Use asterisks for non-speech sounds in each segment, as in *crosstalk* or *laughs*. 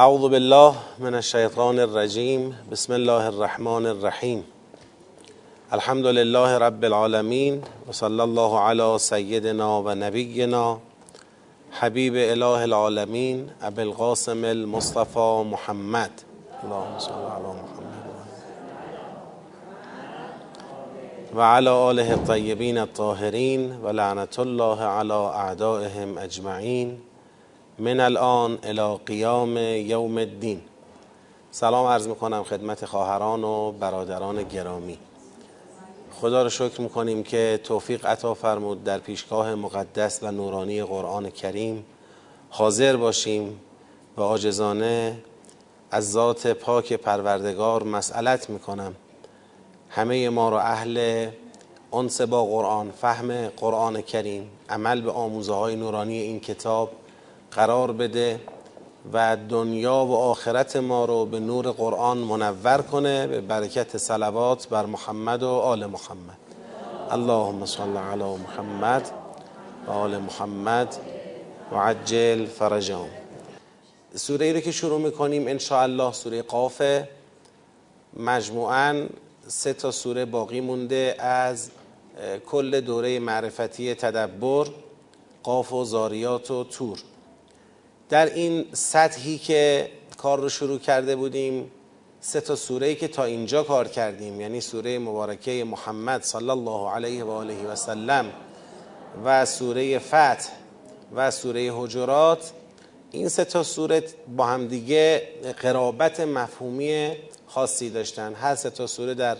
اعوذ بالله من الشیطان الرجیم بسم الله الرحمن الرحیم الحمد لله رب العالمین و صلی الله علی سیدنا و نبینا حبیب اله العالمین ابو القاسم المصطفى محمد. اللهم صل علی محمد. و علی آله الطیبین الطاهرین و لعنت الله علی اعدائهم اجمعین من الان الى قیام یوم الدین. سلام عرض می‌کنم خدمت خواهران و برادران گرامی. خدا رو شکر می‌کنیم که توفیق عطا فرمود در پیشگاه مقدس و نورانی قرآن کریم. حاضر باشیم و عاجزانه از ذات پاک پروردگار مسئلت می‌کنم. همه ما رو اهل انس با قرآن فهم قرآن کریم عمل به آموزه های نورانی این کتاب قرار بده و دنیا و آخرت ما رو به نور قرآن منور کنه به برکت صلوات بر محمد و آل محمد. اللهم صل علی محمد و آل محمد و عجل فرجام سوره ای رو که شروع می‌کنیم انشاءالله سوره قافه مجموعاً سه تا سوره باقی مونده از کل دوره معرفتی تدبر قاف و زاریات و تور. در این سطحی که کار رو شروع کرده بودیم سه تا سوره که تا اینجا کار کردیم یعنی سوره مبارکه محمد صلی الله علیه و آله و سلم و سوره فتح و سوره حجرات این سه تا سوره با همدیگه قرابت مفهومی خاصی داشتن. هر سه تا سوره در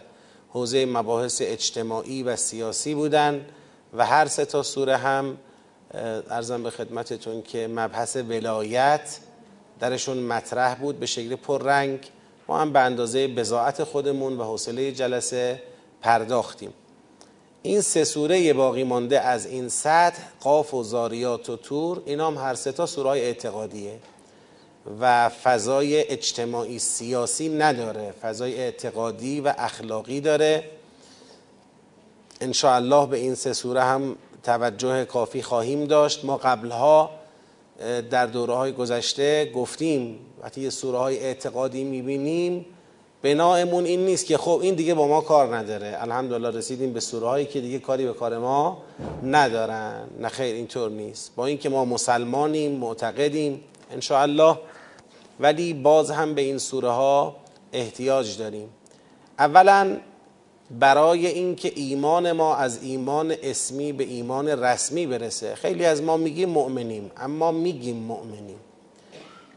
حوزه مباحث اجتماعی و سیاسی بودن و هر سه تا سوره هم ارزم به خدمتتون که مبحث ولایت درشون مطرح بود به شکل پررنگ. ما هم به اندازه بزاعت خودمون و حوصله جلسه پرداختیم. این سه سوره باقی مانده از این سطح قاف و زاریات و تور اینا هم هر سه تا سوره اعتقادیه و فضای اجتماعی سیاسی نداره فضای اعتقادی و اخلاقی داره. الله به این سه سوره هم توجه کافی خواهیم داشت. ما قبلها در دوره های گذشته گفتیم وقتی یه سوره های اعتقادی می‌بینیم بناهمون این نیست که خب این دیگه با ما کار نداره. الحمدلله رسیدیم به سوره هایی که دیگه کاری به کار ما ندارن. نه خیر اینطور نیست. با اینکه ما مسلمانیم معتقدیم الله ولی باز هم به این سوره ها احتیاج داریم. اولا برای اینکه ایمان ما از ایمان اسمی به ایمان رسمی برسه. خیلی از ما میگیم مؤمنیم اما میگیم مؤمنیم.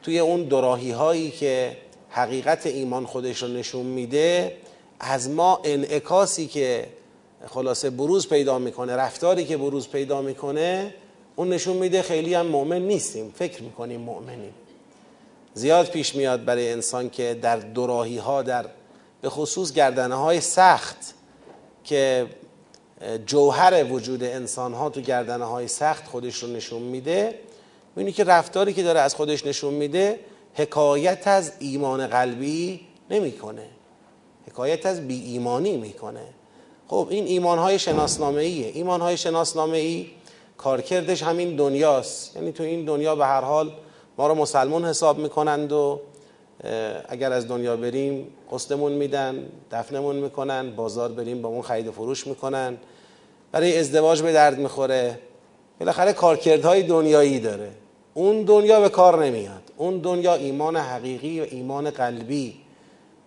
توی اون دراهی هایی که حقیقت ایمان خودش رو نشون میده از ما انعکاسی که خلاصه بروز پیدا می‌کنه رفتاری که بروز پیدا می‌کنه اون نشون میده خیلی هم مؤمن نیستیم. فکر می‌کنیم مؤمنیم. زیاد پیش میاد برای انسان که در دراهی ها در به خصوص گردنه های سخت که جوهر وجود انسان ها تو گردنه های سخت خودش رو نشون میده می‌بینی که رفتاری که داره از خودش نشون میده حکایت از ایمان قلبی نمی‌کنه. حکایت از بی ایمانی می‌کنه. خب این ایمان های شناسنامه ایه ایمان های شناسنامه ای کارکردش همین دنیاست. یعنی تو این دنیا به هر حال ما رو مسلمون حساب می‌کنند و اگر از دنیا بریم قسطمون میدن دفنمون می‌کنن بازار بریم با اون خرید و فروش می‌کنن. برای ازدواج به درد می‌خوره. بالاخره کارکردهای دنیایی داره. اون دنیا به کار نمیاد. اون دنیا ایمان حقیقی و ایمان قلبی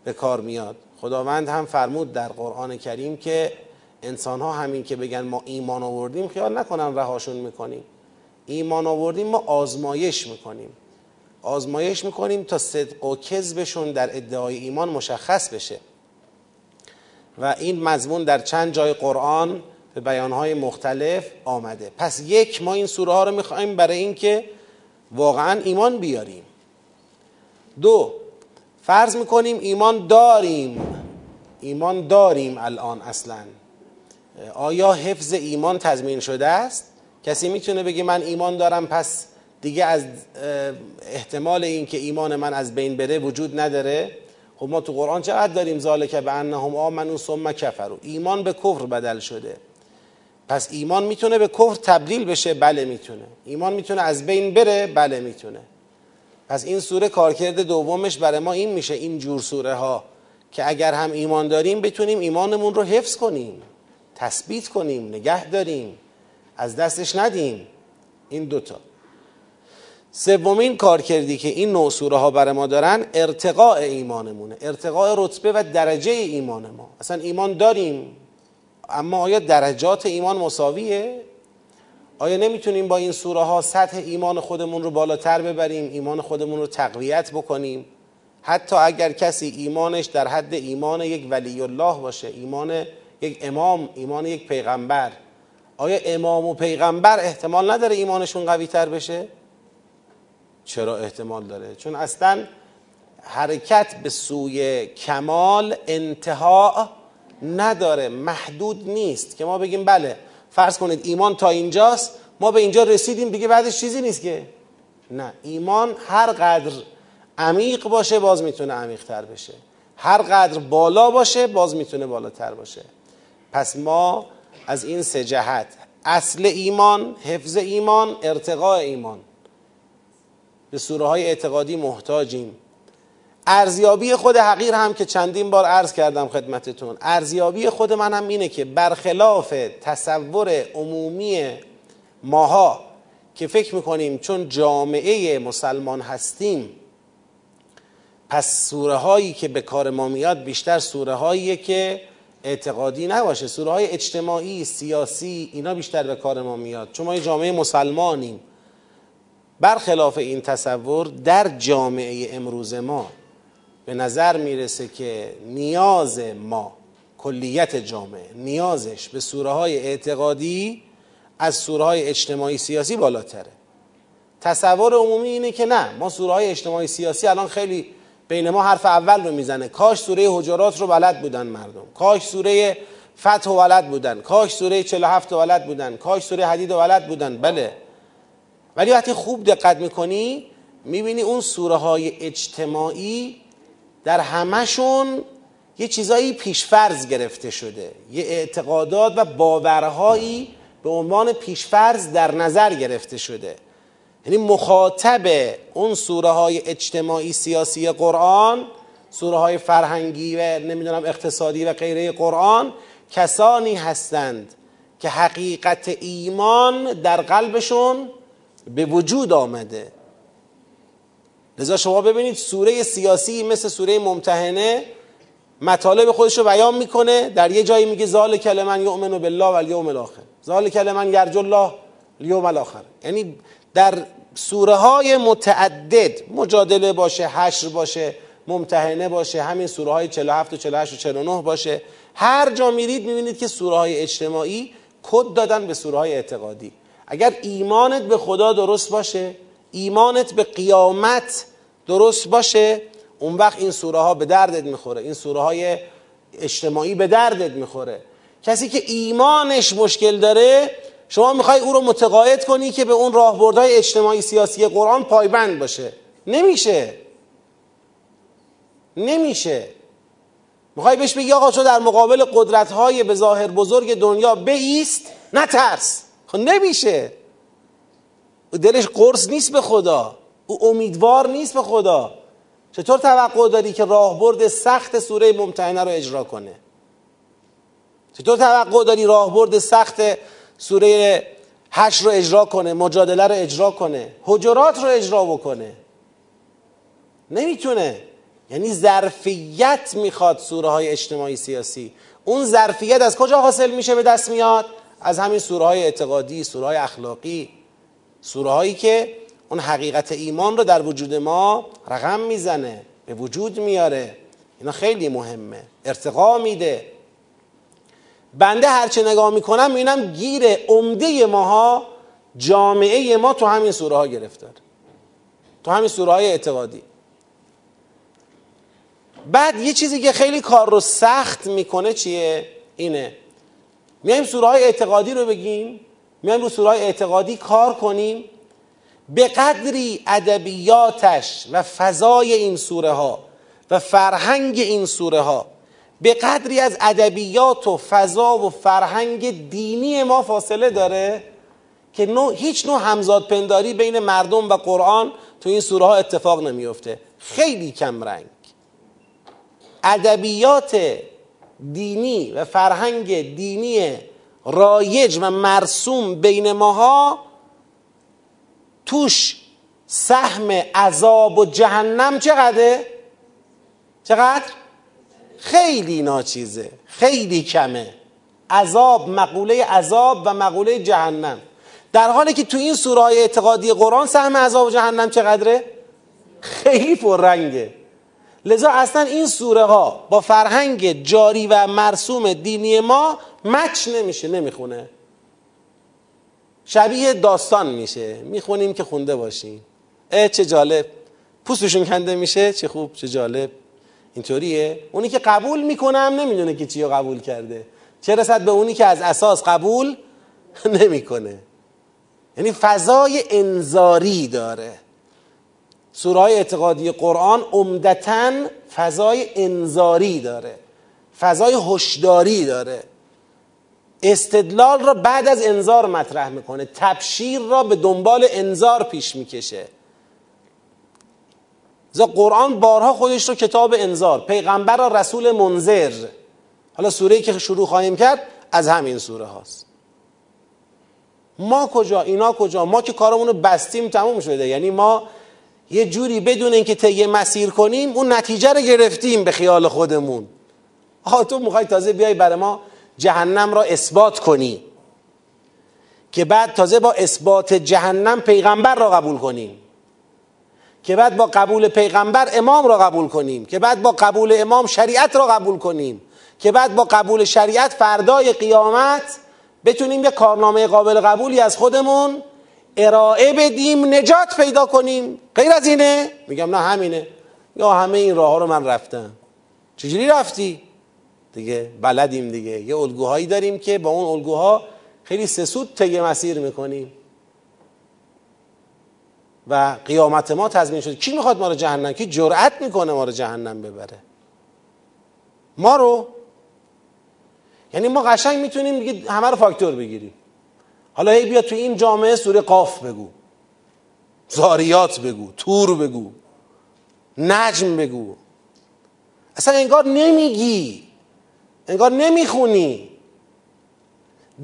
به کار میاد. خداوند هم فرمود در قرآن کریم که انسان ها همین که بگن ما ایمان آوردیم خیال نکنن رهاشون می‌کنیم. ایمان آوردیم ما آزمایش می‌کنیم. آزمایش می‌کنیم تا صدق و کذبشون در ادعای ایمان مشخص بشه. و این مضمون در چند جای قرآن به بیانهای مختلف آمده. پس یک ما این سوره ها رو می‌خوایم برای اینکه واقعا ایمان بیاریم. دو فرض می‌کنیم ایمان داریم. ایمان داریم الان اصلا. آیا حفظ ایمان تضمین شده است؟ کسی می‌تونه بگه من ایمان دارم پس دیگه از احتمال این که ایمان من از بین بره وجود نداره. خب ما تو قرآن چقدر داریم ذالک به انهم آمنو ثم کفروا؟ ایمان به کفر بدل شده. پس ایمان می‌تونه به کفر تبدیل بشه؟ بله می‌تونه. ایمان می‌تونه از بین بره؟ بله می‌تونه. پس این سوره کارکرد دومش برای ما این میشه این جور سوره ها که اگر هم ایمان داریم بتونیم ایمانمون رو حفظ کنیم تثبیت کنیم نگه داریم از دستش ندیم. این دوتا. سومین کار کردی که این نوع سوره ها برای ما دارن ارتقاء ایمانمونه ارتقاء رتبه و درجه ایمان ما اصلا ایمان داریم اما آیا درجات ایمان مساویه؟ آیا نمی‌تونیم با این سوره ها سطح ایمان خودمون رو بالاتر ببریم ایمان خودمون رو تقویت بکنیم حتی اگر کسی ایمانش در حد ایمان یک ولی الله باشه ایمان یک امام ایمان یک پیغمبر آیا امام و پیغمبر احتمال نداره ایمانشون قوی تر بشه؟ چرا احتمال داره؟ چون اصلا حرکت به سوی کمال انتها نداره محدود نیست که ما بگیم بله فرض کنید ایمان تا اینجاست ما به اینجا رسیدیم دیگه بعدش چیزی نیست که. نه ایمان هر قدر عمیق باشه باز می‌تونه عمیق تر بشه. هر قدر بالا باشه باز می‌تونه بالاتر باشه. پس ما از این سه جهت اصل ایمان حفظ ایمان ارتقاء ایمان. به سوره های اعتقادی محتاجیم. ارزیابی خود حقیر هم که چندین بار عرض کردم خدمتتون. ارزیابی خود من هم اینه که برخلاف تصور عمومی ماها که فکر می‌کنیم چون جامعه مسلمان هستیم پس سوره هایی که به کار ما میاد بیشتر سوره هایی که اعتقادی نباشه. سوره های اجتماعی سیاسی اینا بیشتر به کار ما میاد. چون ما جامعه مسلمانیم. برخلاف این تصور در جامعه امروز ما به نظر می‌رسه که نیاز ما کلیت جامعه نیازش به سوره های اعتقادی از سوره های اجتماعی سیاسی بالاتره. تصور عمومی اینه که نه ما سوره های اجتماعی سیاسی الان خیلی بین ما حرف اول رو می‌زنه. کاش سوره حجرات رو بلد بودن مردم. کاش سوره فتح و بلد بودن. کاش سوره 47 رو بلد بودن. کاش سوره حدید رو بلد بودن. بله. ولی وقتی خوب دقت می‌کنی می‌بینی اون سوره های اجتماعی در همشون یه چیزایی پیشفرز گرفته شده. یه اعتقادات و باورهایی به عنوان پیشفرز در نظر گرفته شده. یعنی مخاطب اون سوره های اجتماعی سیاسی قرآن سوره های فرهنگی و نمی‌دونم اقتصادی و غیره قرآن کسانی هستند که حقیقت ایمان در قلبشون به وجود آمده. لذا شما ببینید سوره سیاسی مثل سوره ممتحنه مطالب خودش رو بیان می‌کنه. در یه جایی میگه ذال کلمن یؤمن بالله و الیوم الاخر. ذال کلمن یرجو الله الیوم الاخر. یعنی در سوره های متعدد مجادله باشه حشر باشه ممتحنه باشه همین سوره های 47 و 48 و 49 باشه. هر جا میرید می‌بینید که سوره های اجتماعی کد دادن به سوره های اعتقادی. اگر ایمانت به خدا درست باشه ایمانت به قیامت درست باشه اون وقت این سوره ها به دردت می‌خوره این سوره های اجتماعی به دردت می‌خوره. کسی که ایمانش مشکل داره شما می‌خوای او رو متقاعد کنی که به اون راهبردهای اجتماعی سیاسی قرآن پایبند باشه. نمیشه. نمیشه. می‌خوای بهش بگی آقا تو در مقابل قدرت های به ظاهر بزرگ دنیا بیست نترس. خب نمیشه. دلش قرص نیست به خدا. او امیدوار نیست به خدا. چطور توقع داری که راهبرد سخت سوره ممتحنه رو اجرا کنه؟ چطور توقع داری راهبرد سخت سوره هش رو اجرا کنه مجادله رو اجرا کنه حجرات رو اجرا بکنه؟ نمی‌تونه. یعنی ظرفیت می‌خواد سوره های اجتماعی سیاسی. اون ظرفیت از کجا حاصل میشه به دست میاد؟ از همین سوره های اعتقادی سوره های اخلاقی سوره هایی که اون حقیقت ایمان رو در وجود ما رقم می‌زنه به وجود میاره. اینا خیلی مهمه. ارتقا میده. بنده هرچه نگاه می‌کنم می‌بینم گیر عمده ماها جامعه ما تو همین سوره ها گرفتار. تو همین سوره های اعتقادی. بعد یه چیزی که خیلی کار رو سخت می‌کنه چیه؟ اینه. میایم سوره های اعتقادی رو بگیم میایم رو سوره های اعتقادی کار کنیم. به قدری ادبیاتش و فضای این سوره ها و فرهنگ این سوره ها به قدری از ادبیات و فضا و فرهنگ دینی ما فاصله داره که نوع هیچ نوع همزاد پنداری بین مردم و قرآن تو این سوره ها اتفاق نمیفته خیلی کم رنگ. ادبیات دینی و فرهنگ دینی رایج و مرسوم بین ماها توش سهم عذاب و جهنم چقدره؟ چقدر؟ خیلی ناچیزه خیلی کمه عذاب مقوله عذاب و مقوله جهنم در حالی که تو این سوره اعتقادی قرآن سهم عذاب و جهنم چقدره؟ خیلی پررنگه لذا اصلا این سوره ها با فرهنگ جاری و مرسوم دینی ما مچ نمیشه نمی‌خونه. شبیه داستان میشه. می‌خونیم که خونده باشیم اه چه جالب. پوستشون کنده میشه. چه خوب چه جالب. اینطوریه. اونی که قبول می‌کنم نمی‌دونه که چی رو قبول کرده. چه رسد به اونی که از اساس قبول *laughs* نمی‌کنه. یعنی فضای انذاری داره. سورای اعتقادی قرآن عمدتا فضای انذاری داره فضای هشداری داره. استدلال را بعد از انذار مطرح می‌کنه تبشیر را به دنبال انذار پیش می‌کشه. زا قرآن بارها خودش رو کتاب انذار پیغمبر را رسول منذر. حالا سوره که شروع خواهیم کرد از همین سوره هاست. ما کجا اینا کجا؟ ما که کارمون رو بستیم تموم شده. یعنی ما یه جوری بدون اینکه طی مسیر کنیم اون نتیجه رو گرفتیم به خیال خودمون. آها تو می‌خوای تازه بیای برای ما جهنم را اثبات کنی که بعد تازه با اثبات جهنم پیغمبر را قبول کنیم. که بعد با قبول پیغمبر امام را قبول کنیم. که بعد با قبول امام شریعت را قبول کنیم. که بعد با قبول شریعت فردای قیامت بتونیم یه کارنامه قابل قبولی از خودمون ارائه بدیم نجات پیدا کنیم. غیر از اینه؟ میگم نه همینه. یا همه این راه ها رو من رفتم. چجوری رفتی؟ دیگه بلدیم دیگه. یه الگوهایی داریم که با اون الگوها خیلی سسود طی مسیر می‌کنیم. و قیامت ما تضمین شده. کی می‌خواد ما رو جهنم؟ کی جرأت می‌کنه ما رو جهنم ببره؟ ما رو. یعنی ما قشنگ می‌تونیم همه رو فاکتور بگیریم. حالا هی بیا تو این جامعه سوره قاف بگو. زاریات بگو تور بگو نجم بگو. اصلا انگار نمیگی. انگار نمی‌خونی.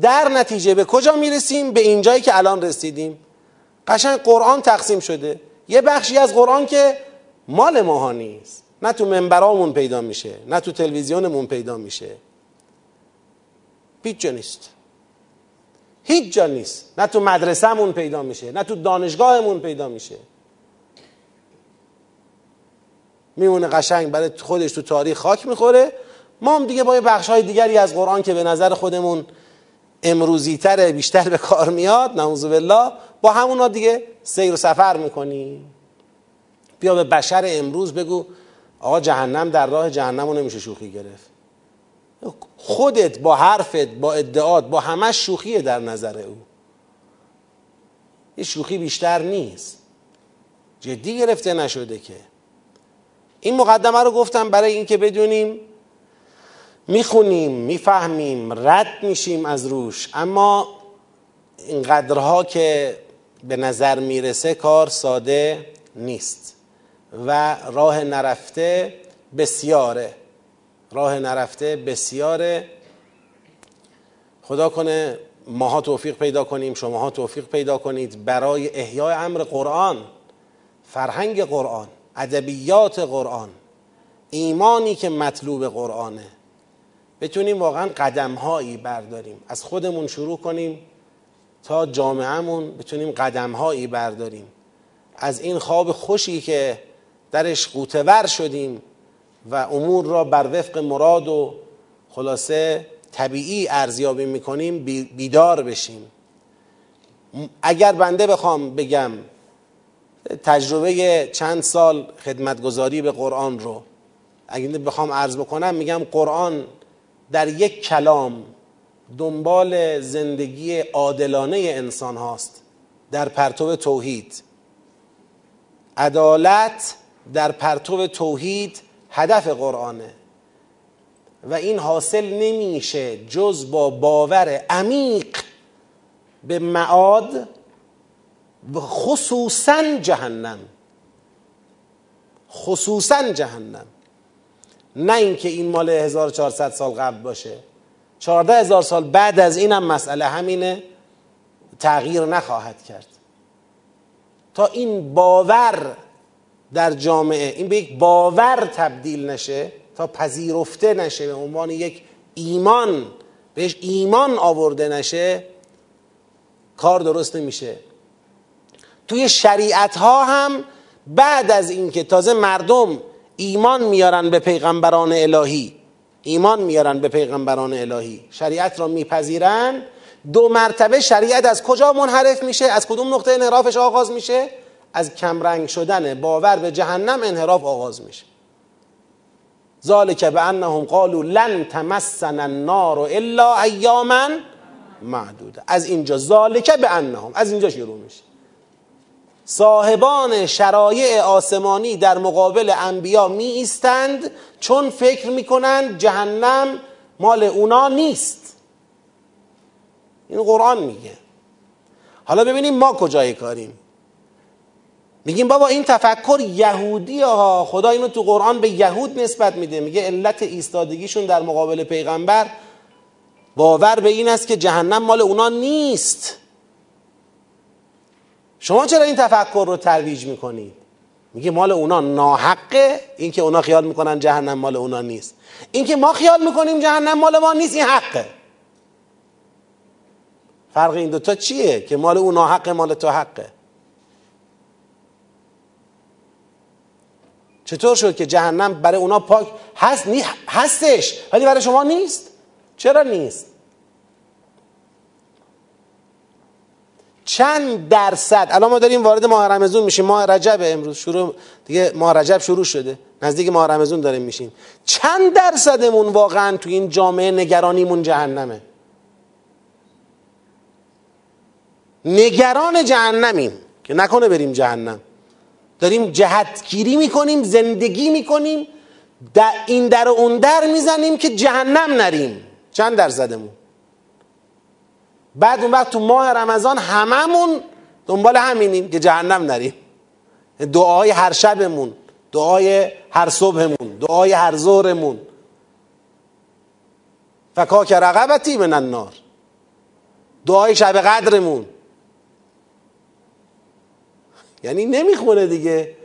در نتیجه به کجا می‌رسیم؟ به اینجایی که الان رسیدیم. قشنگ قرآن تقسیم شده. یه بخشی از قرآن که مال ماها نیست. نه تو منبرامون پیدا میشه نه تو تلویزیونمون پیدا میشه. جا نیست. هیچ جا نیست. نه تو مدرسهمون پیدا میشه نه تو دانشگاهمون پیدا میشه. میمونه قشنگ برای خودش تو تاریخ خاک می‌خوره. ما هم دیگه با یه بخش های دیگری از قرآن که به نظر خودمون امروزی تره بیشتر به کار میاد نعوذ بالله با همونا دیگه سیر و سفر می‌کنیم. بیا به بشر امروز بگو آقا جهنم در راه جهنم رو نمیشه شوخی گرفت. خودت با حرفت با ادعات با همه شوخیه در نظر او. یه شوخی بیشتر نیست. جدی گرفته نشده که. این مقدمه رو گفتم برای اینکه بدونیم می‌خونیم می‌فهمیم رد میشیم از روش. اما اینقدرها که به نظر می‌رسه کار ساده نیست و راه نرفته بسیاره. راه نرفته بسیاره خدا کنه ماها توفیق پیدا کنیم شماها توفیق پیدا کنید. برای احیای امر قرآن فرهنگ قرآن ادبیات قرآن ایمانی که مطلوب قرآنه بتونیم واقعا قدم هایی برداریم. از خودمون شروع کنیم تا جامعهمون بتونیم قدم هایی برداریم. از این خواب خوشی که درش قوتور شدیم و امور را بر وفق مراد و خلاصه طبیعی ارزیابی می‌کنیم بیدار بشیم. اگر بنده بخوام بگم تجربه چند سال خدمتگذاری به قرآن رو اگر بخوام عرض بکنم میگم قرآن در یک کلام دنبال زندگی عادلانه انسان هاست در پرتو توحید. عدالت در پرتو توحید هدف قرآنه. و این حاصل نمیشه جز با باور عمیق به معاد و خصوصا جهنم. خصوصا جهنم. نه اینکه این مال 1400 سال قبل باشه. 14 هزار سال بعد از اینم مسئله همینه. تغییر نخواهد کرد. تا این باور در جامعه. این به یک باور تبدیل نشه تا پذیرفته نشه به عنوان یک ایمان بهش ایمان آورده نشه کار درست نمیشه. توی شریعت ها هم بعد از اینکه تازه مردم ایمان میارن به پیغمبران الهی ایمان میارن به پیغمبران الهی شریعت را میپذیرن دو مرتبه شریعت از کجا منحرف میشه؟ از کدوم نقطه انحرافش آغاز میشه؟ از کمرنگ شدن باور به جهنم انحراف آغاز میشه. ذالک به انهم قالوا لن تمسن النار الا ایاما معدوده. از اینجا ذالک به انهم از اینجا شروع میشه. صاحبان شرایع آسمانی در مقابل انبیا می ایستند چون فکر می‌کنند جهنم مال اونا نیست. این قرآن میگه. حالا ببینیم ما کجای کاریم. میگیم بابا این تفکر یهودی ها خدا اینو تو قرآن به یهود نسبت میده. میگه علت ایستادگیشون در مقابل پیغمبر باور به این است که جهنم مال اونا نیست. شما چرا این تفکر رو ترویج می‌کنید؟ میگه مال اونا ناحقه. این که اونا خیال می‌کنن جهنم مال اونا نیست. این که ما خیال می‌کنیم جهنم مال ما نیست این حقه. فرق این دوتا چیه؟ که مال اونا حقه مال تو حقه. چطور شد که جهنم برای اونا پاک هست نی هستش ولی برای شما نیست؟ چرا نیست؟ چند درصد؟ الان ما داریم وارد ماه رمضان میشیم. ماه رجب امروز شروع دیگه ماه رجب شروع شده. نزدیک ماه رمضان داریم میشیم. چند درصدمون واقعا تو این جامعه نگرانیمون جهنمه؟ نگران جهنمیم. که نکنه بریم جهنم. داریم جهتگیری می‌کنیم زندگی می‌کنیم در این در و اون در می‌زنیم که جهنم نریم. چند درصدمون؟ بعد اون وقت تو ماه رمضان هممون دنبال همینیم که جهنم نریم. دعای هر شبمون دعای هر صبحمون دعای هر ظهرمون. فکاک رقبتی من النار. دعای شب قدرمون. یعنی نمی‌خونه دیگه.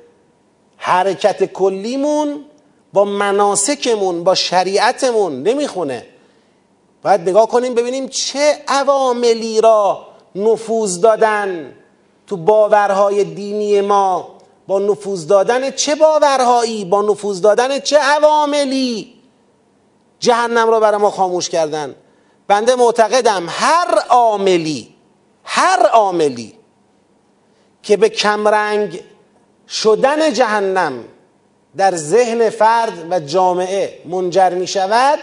حرکت کلیمون با مناسکمون با شریعتمون نمی‌خونه. باید نگاه کنیم ببینیم چه عواملی را نفوذ دادن تو باورهای دینی ما. با نفوذ دادن چه باورهایی؟ با نفوذ دادن چه عواملی؟ جهنم را برای ما خاموش کردن. بنده معتقدم هر عاملی هر عاملی که به کمرنگ شدن جهنم در ذهن فرد و جامعه منجر می شود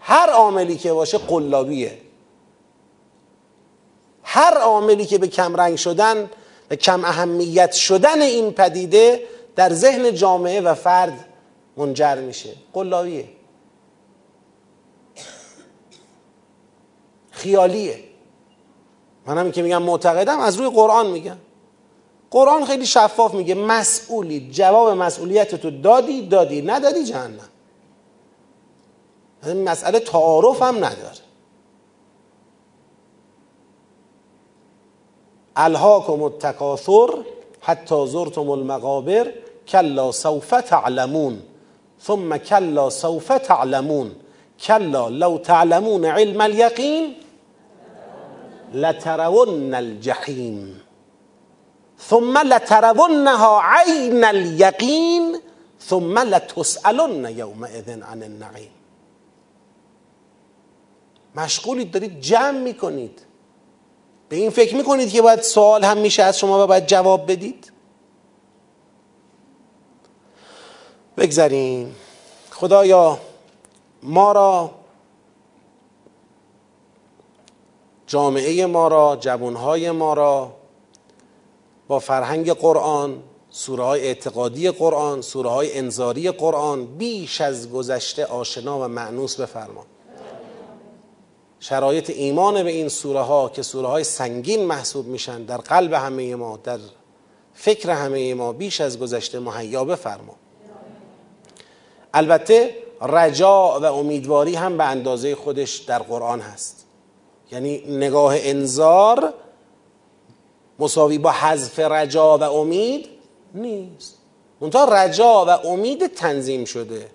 هر عاملی که باشه قلابیه. هر عاملی که به کمرنگ شدن و کم اهمیت شدن این پدیده در ذهن جامعه و فرد منجر میشه. قلابیه. خیالیه. من که میگم معتقدم از روی قرآن میگم. قرآن خیلی شفاف میگه مسئولی. جواب مسئولیت تو دادی دادی. ندادی جهنم. مسئله تعارف هم نداره. الهاکم التکاثر حتی زرتم المقابر کلا سوف تعلمون. ثم کلا سوف تعلمون. کلا لو تعلمون علم اليقین لترون الجحیم. ثم لترونها عین الیقین ثم لتسالن یومئذ عن النعیم. مشغولید دارید جمع می‌کنید. به این فکر می‌کنید که باید سوال هم میشه از شما و باید جواب بدید؟ بگذاریم. خدایا ما را جامعه ما را جوانهای ما را با فرهنگ قرآن سوره های اعتقادی قرآن سوره های انذاری قرآن بیش از گذشته آشنا و معنوس بفرما. شرایط ایمان به این سوره ها که سوره های سنگین محسوب میشن در قلب همه ما در فکر همه ما بیش از گذشته مهیا بفرما. البته رجا و امیدواری هم به اندازه خودش در قرآن هست. یعنی نگاه انذار مساوی با حذف رجا و امید نیست. منتها رجا و امید تنظیم شده.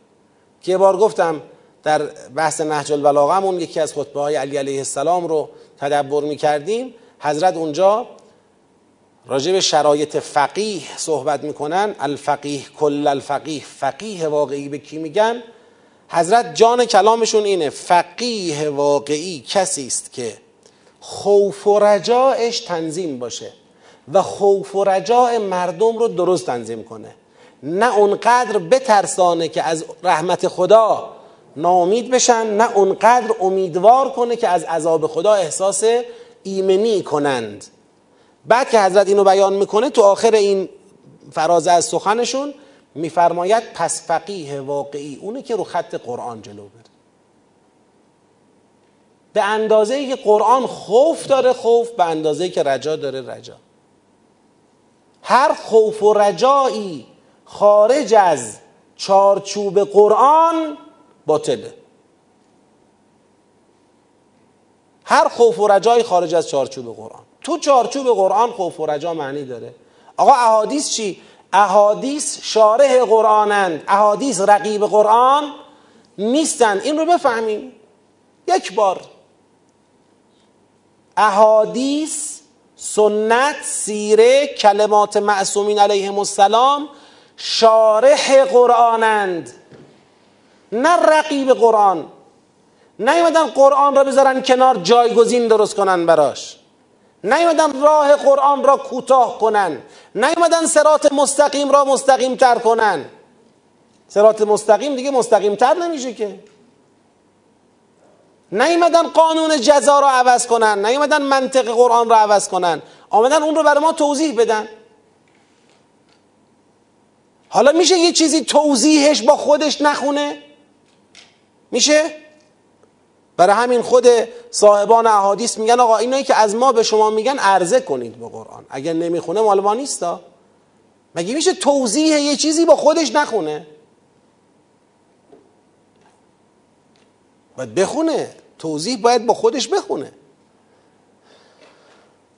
که بار گفتم در بحث نهج البلاغه یکی از خطبه های علی علیه السلام رو تدبر می کردیم حضرت اونجا راجع به شرایط فقیه صحبت می‌کنن. الفقیه کل الفقیه فقیه واقعی به کی میگن؟ حضرت جان کلامشون اینه فقیه واقعی کسی است که خوف و رجاعش تنظیم باشه و خوف و رجاع مردم رو درست تنظیم کنه. نه اونقدر بترسانه که از رحمت خدا ناامید بشن نه اونقدر امیدوار کنه که از عذاب خدا احساس ایمنی کنند. بعد که حضرت اینو بیان می‌کنه تو آخر این فرازه از سخنشون میفرماید پس فقیه واقعی. اونه که رو خط قرآن جلو بره. به اندازه ای که قرآن خوف داره خوف به اندازه ای که رجا داره رجا. هر خوف و رجایی خارج از چارچوب قرآن باطله. هر خوف و رجایی خارج از چارچوب قرآن. تو چارچوب قرآن خوف و رجا معنی داره. آقا احادیث چی؟ احادیث شارح قرآنند احادیث رقیب قرآن نیستند این رو بفهمیم. یک بار. احادیث سنت سیره کلمات معصومین علیهم السلام شارح قرآنند. نه رقیب قرآن. نیومدن قرآن را بذارن کنار جایگزین درست کنن براش. نیومدن راه قرآن را کوتاه کنن. نیومدن سرات مستقیم را مستقیم تر کنن. سرات مستقیم دیگه مستقیم تر نمیشه که. نیومدن قانون جزا را عوض کنن نیومدن منطق قرآن را عوض کنن. آمدن اون رو برای ما توضیح بدن. حالا میشه یه چیزی توضیحش با خودش نخونه؟ میشه؟ برای همین خود صاحبان احادیث میگن آقا اینایی که از ما به شما میگن عرضه کنید به قرآن. اگر نمی‌خونه مال ما نیستا. مگه میشه توضیح یه چیزی با خودش نخونه؟ باید بخونه. توضیح باید با خودش بخونه.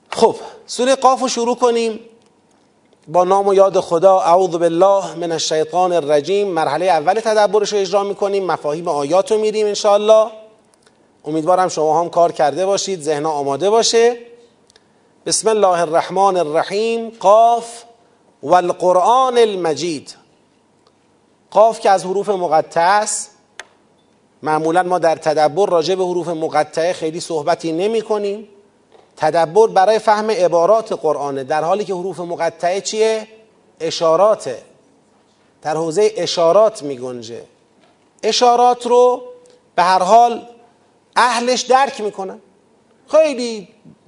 خب سوره قاف رو شروع کنیم. با نام و یاد خدا اعوذ بالله من الشیطان الرجیم. مرحله اول تدبرش رو اجرا می‌کنیم. مفاهیم آیات رو میریم انشاءالله. امیدوارم شما هم کار کرده باشید ذهن آماده باشه. بسم الله الرحمن الرحیم. قاف و القرآن المجید. قاف که از حروف مقطع است معمولا ما در تدبر راجع به حروف مقطعه خیلی صحبتی نمی کنیم. تدبر برای فهم عبارات قرآنه در حالی که حروف مقطعه چیه؟ اشاراته. در حوزه اشارات می گنجه. اشارات رو به هر حال اهلش درک می‌کنن خیلی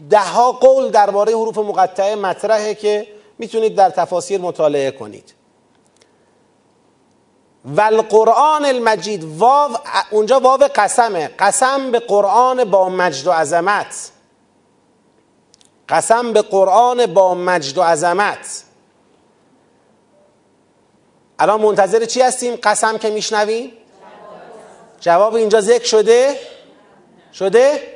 دهها قول درباره حروف مقطعه مطرحه که می‌تونید در تفاسیر مطالعه کنید. و القرآن المجید واو اونجا واو قسمه. قسم به قرآن با مجد و عظمت. قسم به قرآن با مجد و عظمت. الان منتظر چی هستیم؟ قسم که میشنویم جواب اینجا ذکر شده؟ شده؟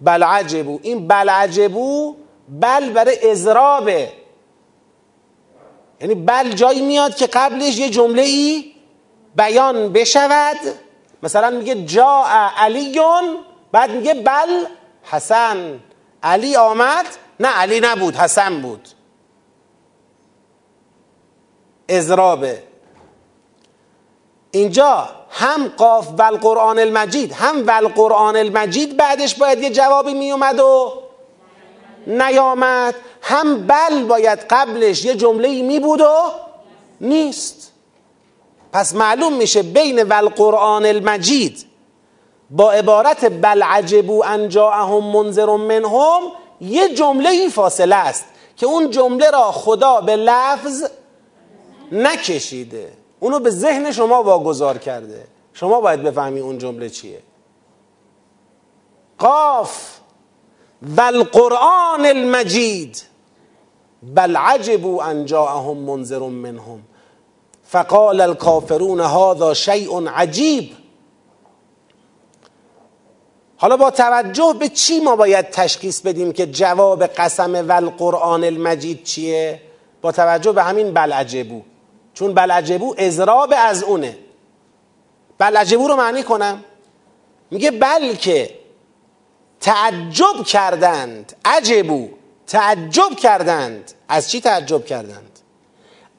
بلعجبو این بلعجبو بل برای ازرابه یعنی بل جایی میاد که قبلش یه جمله ای بیان بشود. مثلا میگه جا علیون بعد میگه بل حسن. علی آمد؟ نه علی نبود حسن بود. ازرابه اینجا هم قاف و القرآن المجید هم و القرآن المجید بعدش باید یه جوابی میومد و نیامد. هم بل باید قبلش یه جمله می بود و نیست. پس معلوم میشه بین و القرآن المجید با عبارت بل عجبو ان جاءهم منذر منهم یه جمله ای فاصله است که اون جمله را خدا به لفظ نکشیده. اونو به ذهن شما واگذار کرده. شما باید بفهمی اون جمله چیه. قاف القرآن المجید بل عجبوا ان جاءهم منذر منهم. فقال الكافرون هذا شیء عجیب. حالا با توجه به چی ما باید تشخیص بدیم که جواب قسم و القرآن المجید چیه؟ با توجه به همین بلعجبو. چون بلعجبو ازراب از اونه. بلعجبو رو معنی کنم؟ میگه بلکه تعجب کردند. عجبو. تعجب کردند. از چی تعجب کردند؟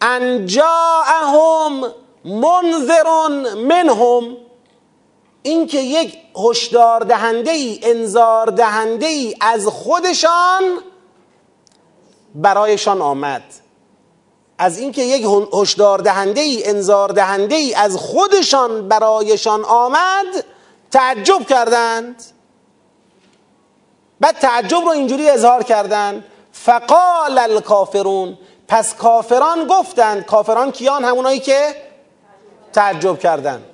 انجاهم منذرون منهم. اینکه یک هشدار دهنده ای انذار دهنده ای از خودشان برایشان آمد. از اینکه یک هشدار دهنده ای انذار دهنده ای از خودشان برایشان آمد تعجب کردند. بعد تعجب رو اینجوری اظهار کردند. فقال الکافرون پس کافران گفتند کافران کیان؟ همونایی که تعجب کردند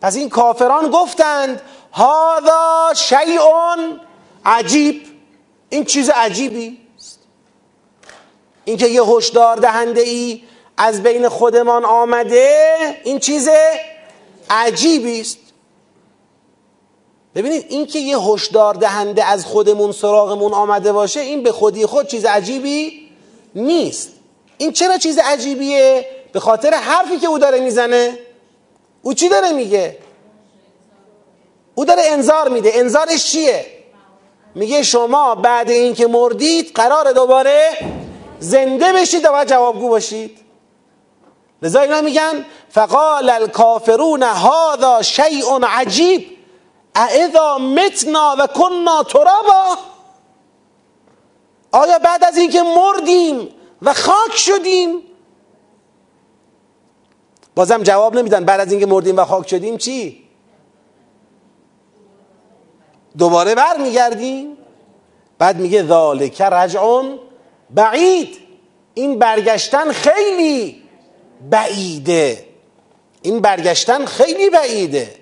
پس این کافران گفتند هذا شیء عجیب. این چیز عجیبی اینکه یه هشدار دهنده ای از بین خودمان آمده این چیز عجیبی است. ببینید اینکه یه هشدار دهنده از خودمون سراغمون آمده باشه این به خودی خود چیز عجیبی نیست. این چرا چیز عجیبیه؟ به خاطر حرفی که او داره می‌زنه. او چی داره میگه؟ او داره انذار میده. انذارش چیه؟ میگه شما بعد اینکه مردید قرار دوباره زنده بشید و جوابگو باشید. لذا اینا میگن فقال الکافرون هذا شیء عجیب اذا متنا و کننا ترابا؟ آیا بعد از اینکه مردیم و خاک شدیم؟ بازم جواب نمیدن بعد از اینکه مردیم و خاک شدیم چی؟ دوباره بر میگردیم بعد میگه ذالک رجعون بعید. این برگشتن خیلی بعیده. این برگشتن خیلی بعیده.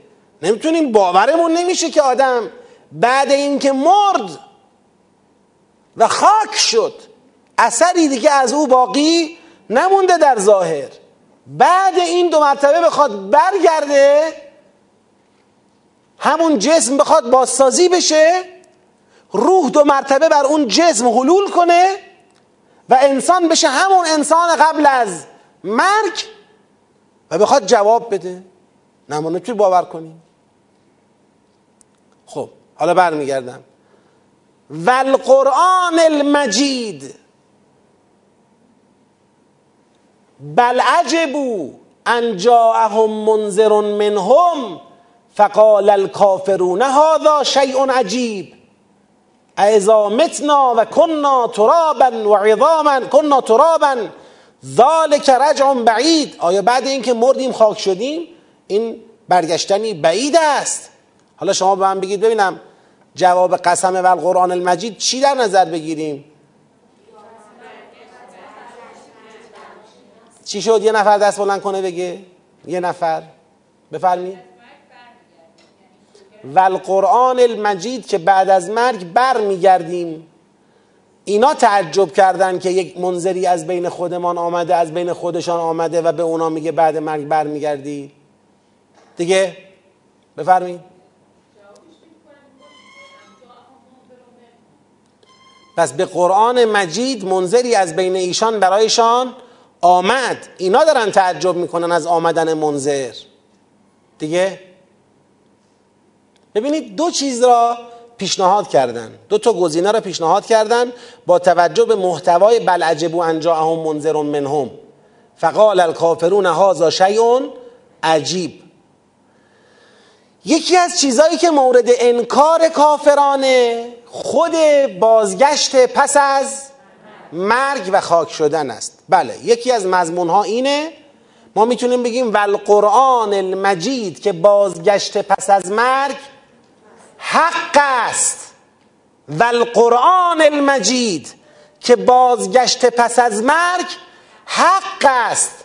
نمی‌تونیم باورمون نمیشه که آدم بعد اینکه مرد و خاک شد. اثری دیگه از او باقی نمونده در ظاهر. بعد این دو مرتبه بخواد برگرده همون جسم بخواد بازسازی بشه روح دو مرتبه بر اون جسم حلول کنه و انسان بشه همون انسان قبل از مرگ و بخواد جواب بده. نه ما باور کنیم؟ خب حالا برمیگردم. و القرآن المجید. بل عجبو ان جاءهم منذر منهم فقال الكافرون هذا شیء عجیب. اذا متنا و کنا ترابا و عظاما کنا ترابا ذالک رجع بعید. آیا بعد اینکه مردیم خاک شدیم این برگشتنی بعید است؟ حالا شما به من بگید ببینم جواب قسم و القرآن المجید چی در نظر بگیریم؟ چی شد؟ یه نفر دست بلند کنه بگه. یه نفر. بفرمایید. و القرآن المجید که بعد از مرگ بر میگردیم اینا تعجب کردن که یک منظری از بین خودمان آمده از بین خودشان آمده و به اونا میگه بعد مرگ بر میگردی دیگه؟ بفرمایید. پس به قرآن مجید منظری از بین ایشان برایشان آمد. اینا دارن تعجب می‌کنن از آمدن منظر. دیگه؟ ببینید دو چیز را پیشنهاد کردن. دو تا گزینه را پیشنهاد کردن با توجه به محتوای بل عجبو انجاهم منذر منهم. فقال الکافرون هذا شیء عجیب. یکی از چیزهایی که مورد انکار کافرانه خود بازگشت پس از مرگ و خاک شدن است. بله یکی از مضمون ها اینه ما می‌تونیم بگیم والقرآن المجید که بازگشت پس از مرگ حق است. و القرآن المجید که بازگشت پس از مرگ حق است.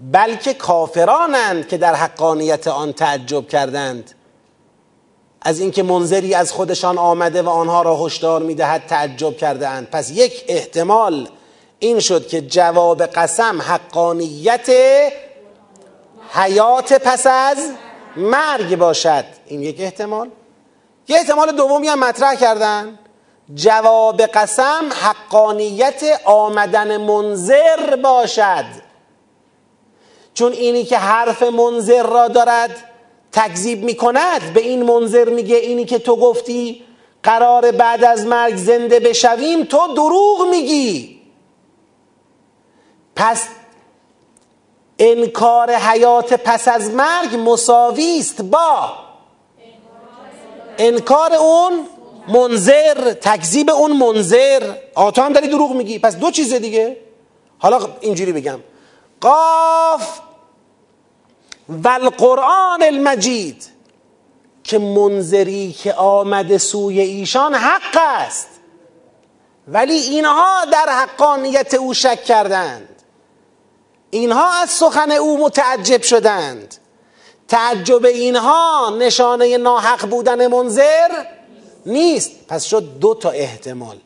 بلکه کافرانند که در حقانیت آن تعجب کردند. از اینکه منظری از خودشان آمده و آنها را هشدار می‌دهد تعجب کرده اند پس یک احتمال این شد که جواب قسم حقانیت حیات پس از مرگ باشد. این یک احتمال. یه احتمال دومی هم مطرح کردن. جواب قسم حقانیت آمدن منظر باشد. چون اینی که حرف منظر را دارد تکذیب می کند به این منظر میگه اینی که تو گفتی قرار بعد از مرگ زنده بشویم تو دروغ میگی. پس انکار حیات پس از مرگ مساوی است با انکار اون منظر تکذیب اون منظر. آتا هم داری دروغ میگی. پس دو چیز دیگه. حالا اینجوری بگم. قاف و القرآن المجید که منظری که آمده سوی ایشان حق است. ولی اینها در حقانیت او شک کردند. اینها از سخن او متعجب شدند. تعجب اینها نشانه ناحق بودن منظر نیست. پس شد دو تا احتمال.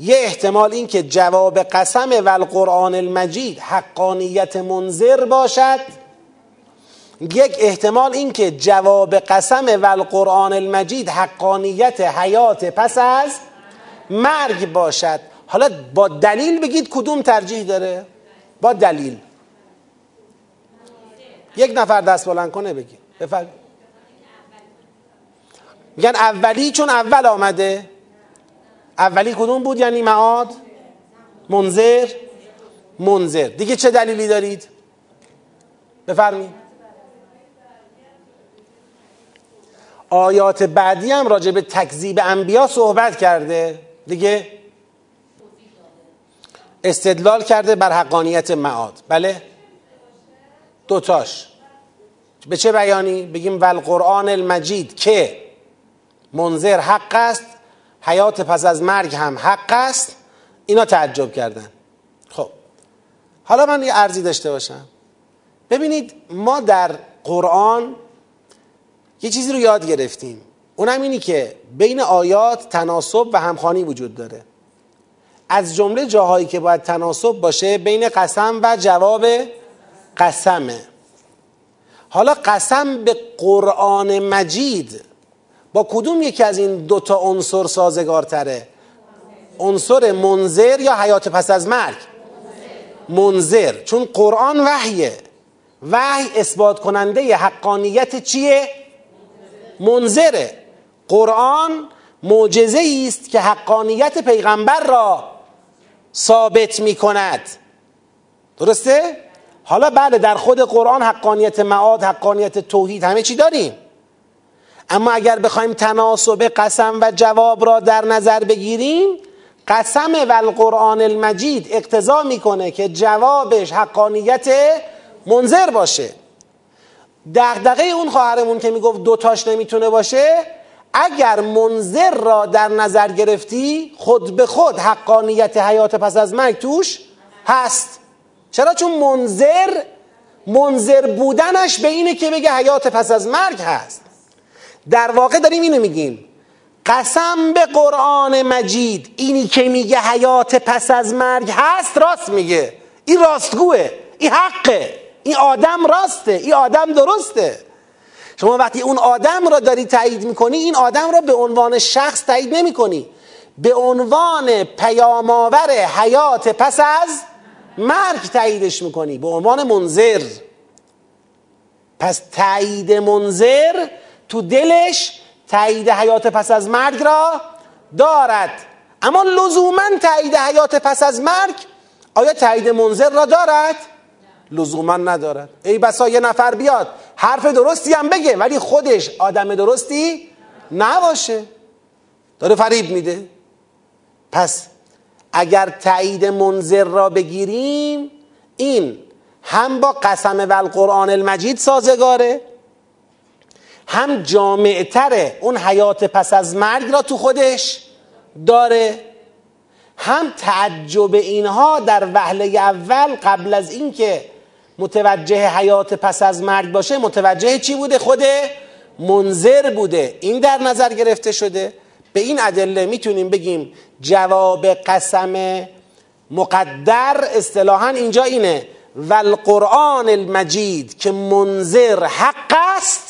یه احتمال این که جواب قسم و القرآن المجید حقانیت منظر باشد. یک احتمال این که جواب قسم و القرآن المجید حقانیت حیات پس از مرگ باشد. حالا با دلیل بگید کدوم ترجیح داره؟ با دلیل. یک نفر دست بلند کنه بگی. بفرد میگن اولی چون اول آمده؟ اولی کدوم بود یعنی معاد؟ منظر؟ منظر. دیگه چه دلیلی دارید؟ بفرمایید. آیات بعدی هم راجع به تکذیب انبیا صحبت کرده. دیگه استدلال کرده بر حقانیت معاد. بله؟ دوتاش. به چه بیانی؟ بگیم ول قرآن المجید که منظر حق است حیات پس از مرگ هم حق است اینا تعجب کردن. خب حالا من یه ارزی داشته باشم. ببینید ما در قرآن یه چیزی رو یاد گرفتیم. اونم اینی که بین آیات تناسب و همخانی وجود داره. از جمله جاهایی که باید تناسب باشه بین قسم و جواب قسمه. حالا قسم به قرآن مجید با کدوم یکی از این دوتا عنصر سازگارتره؟ عنصر منظر یا حیات پس از مرگ؟ منظر. چون قرآن وحیه. وحی اثبات کننده حقانیت چیه؟ منظره. قرآن معجزه است که حقانیت پیغمبر را ثابت می کند درسته؟ حالا بله در خود قرآن حقانیت معاد حقانیت توحید همه چی داریم. اما اگر بخوایم تناسب قسم و جواب را در نظر بگیریم قسم و القرآن المجید اقتضا می‌کنه که جوابش حقانیت منظر باشه. دغدغه اون خواهرمون که می‌گفت دوتاش نمی‌تونه باشه اگر منظر را در نظر گرفتی خود به خود حقانیت حیات پس از مرگ توش هست. چرا؟ چون منظر منظر بودنش به اینه که بگه حیات پس از مرگ هست. در واقع داریم اینو میگیم. قسم به قرآن مجید اینی که میگه حیات پس از مرگ هست راست میگه. این راستگوه این حقه. این آدم راسته این آدم درسته. شما وقتی اون آدم را داری تایید می‌کنی این آدم را به عنوان شخص تایید نمی‌کنی. به عنوان پیامآور حیات پس از مرگ تاییدش می‌کنی. به عنوان منظر پس تایید منظر تو دلش تایید حیات پس از مرگ را دارد. اما لزوما تایید حیات پس از مرگ آیا تایید منظر را دارد؟ لزوما ندارد. ای بسا یه نفر بیاد حرف درستی هم بگه ولی خودش آدم درستی نباشه. داره فریب میده. پس اگر تایید منظر را بگیریم این هم با قسم و القرآن المجید سازگاره هم جامعتره. اون حیات پس از مرگ را تو خودش داره. هم تعجب اینها در وهله اول قبل از اینکه متوجه حیات پس از مرگ باشه متوجه چی بوده؟ خود منذر بوده. این در نظر گرفته شده. به این ادله می‌تونیم بگیم جواب قسم مقدر اصطلاحا اینجا اینه. و القرآن المجید که منذر حق است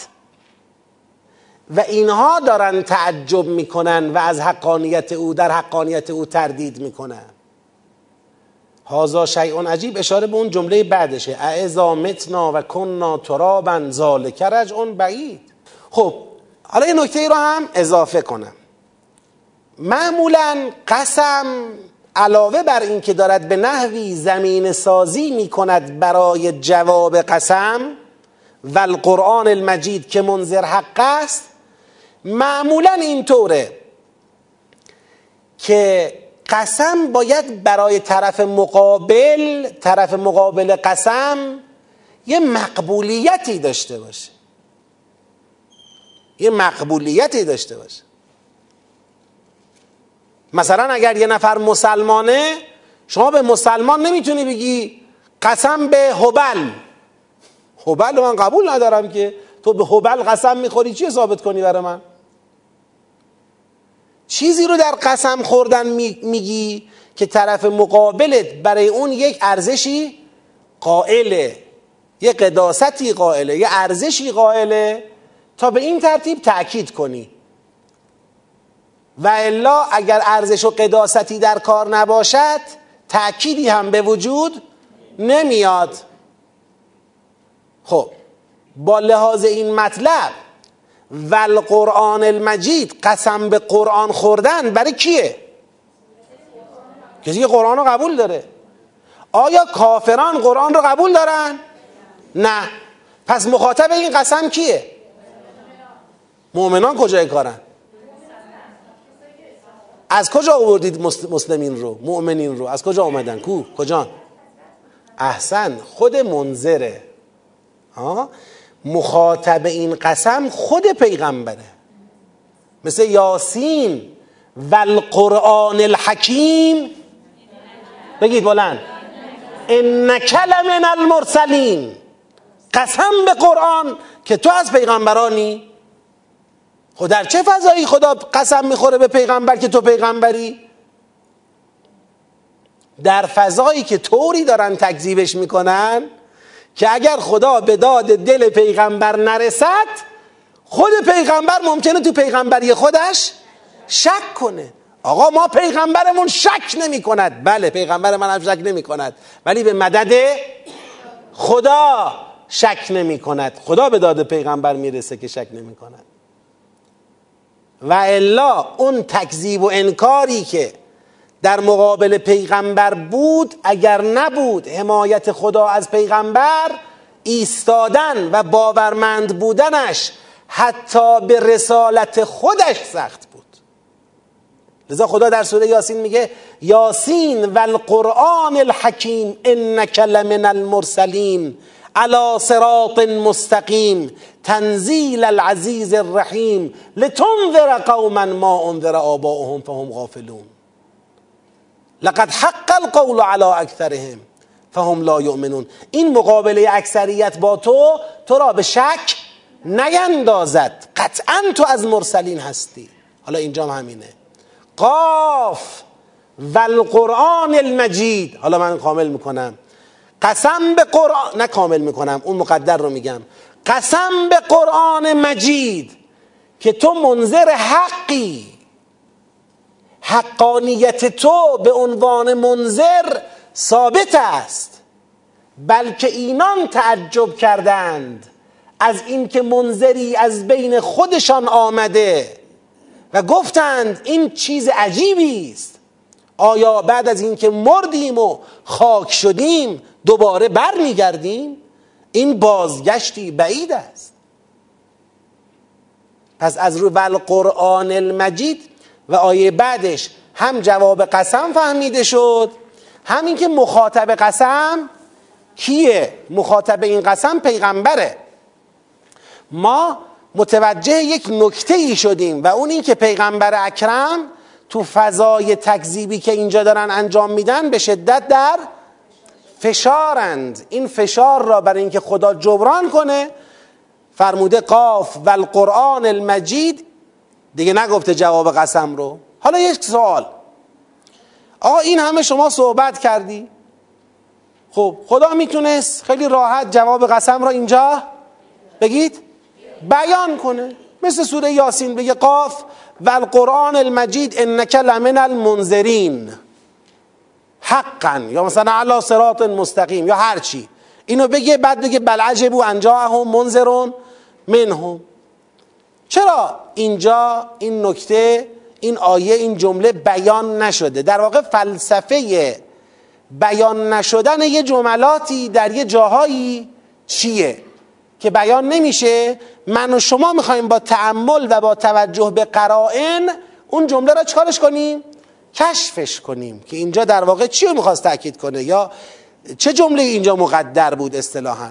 و اینها دارن تعجب می‌کنن و از حقانیت او در حقانیت او تردید می‌کنن. هازا شیء عجیب. اشاره به اون جمله بعدشه. اعزا متنا و کننا ترابا ذالک رجع بعید. خب حالا یه نکته ای رو هم اضافه کنم. معمولا قسم علاوه بر اینکه دارد به نحوی زمین سازی می کند برای جواب قسم و القرآن المجید که منظر حق است معمولا اینطوره که قسم باید برای طرف مقابل طرف مقابل قسم یه مقبولیتی داشته باشه. یه مقبولیتی داشته باشه. مثلا اگر یه نفر مسلمانه شما به مسلمان نمی‌تونی بگی قسم به هبل. هبل من قبول ندارم که تو به هبل قسم می‌خوری چی ثابت کنی برای من؟ چیزی رو در قسم خوردن میگی که طرف مقابلت برای اون یک ارزشی قائله یه قداستی قائله یه ارزشی قائله تا به این ترتیب تأکید کنی. و الا اگر ارزش و قداستی در کار نباشد تأکیدی هم به وجود نمیاد. خب با لحاظ این مطلب و القرآن المجید قسم به قرآن خوردن برای کیه؟ کسی که قرآن رو قبول داره. آیا کافران قرآن رو قبول دارن؟ نه. پس مخاطب این قسم کیه؟ مؤمنان کجای کارن؟ از کجا آوردید مسلمین رو؟ مؤمنین رو. از کجا آمدن؟ کو؟ کجا احسن. خود منظره. ها؟ مخاطب این قسم خود پیغمبره. مثل یاسین و القرآن الحکیم. بگید بلند. انک من المرسلین. قسم به قرآن که تو از پیغمبرانی. خب در چه فضایی خدا قسم می‌خوره به پیغمبر که تو پیغمبری؟ در فضایی که طوری دارن تکذیبش می‌کنن که اگر خدا به داد دل پیغمبر نرسد خود پیغمبر ممکنه تو پیغمبری خودش شک کنه. آقا ما پیغمبرمون شک نمی کند بله پیغمبر من هم شک نمی کند ولی به مدد خدا شک نمی کند خدا به داد پیغمبر می‌رسه که شک نمی کند و الا اون تکذیب و انکاری که در مقابل پیغمبر بود اگر نبود حمایت خدا از پیغمبر ایستادن و باورمند بودنش حتی به رسالت خودش سخت بود. لذا خدا در سوره یاسین میگه یاسین و القرآن الحکیم انک لمن المرسلین على صراط مستقیم تنزیل العزیز الرحیم لتنذر قوما ما انذر آباؤهم فهم غافلون. لقد حق القول على اکثرهم فهم لا یؤمنون. این مقابله اکثریت با تو تو را به شک نیندازد. قطعا تو از مرسلین هستی. حالا اینجا همینه. قاف و القرآن المجید. حالا من کامل می‌کنم. قسم به قرآن نه کامل می‌کنم اون مقدر رو میگم. قسم به قرآن مجید که تو منظر حقی. حقانیت تو به عنوان منظر ثابت است. بلکه اینان تعجب کردند از اینکه منظری از بین خودشان آمده و گفتند این چیز عجیبی است. آیا بعد از اینکه مردیم و خاک شدیم دوباره برمیگردیم؟ این بازگشتی بعید است. پس از رو قرآن المجید و آیه بعدش هم جواب قسم فهمیده شد همین که مخاطب قسم کیه؟ مخاطب این قسم پیغمبره. ما متوجه یک نکته ای شدیم و اون این که پیغمبر اکرم تو فضای تکذیبی که اینجا دارن انجام میدن به شدت در فشارند. این فشار را برای اینکه خدا جبران کنه فرموده قاف و القرآن المجید دیگه نگفته جواب قسم رو. حالا یک سوال. آقا این همه شما صحبت کردی. خب خدا می‌تونست خیلی راحت جواب قسم را اینجا بگید؟ بیان کنه. مثل سوره یاسین بگه قاف و القرآن المجید انک لمن المنذرین. حقا یا مثلا علا صراط مستقیم یا هر چی. اینو بگه بعد بگه بل عجبو انجاهم منذرون منهم. چرا اینجا این نکته این آیه این جمله بیان نشده؟ در واقع فلسفه بیان نشدن یه جملاتی در یه جاهایی چیه؟ که بیان نمیشه؟ من و شما می‌خوایم با تعمل و با توجه به قرائن اون جمله را چکارش کنیم؟ کشفش کنیم که اینجا در واقع چی رو می‌خواست تاکید کنه؟ یا چه جمله اینجا مقدر بود اصطلاحا؟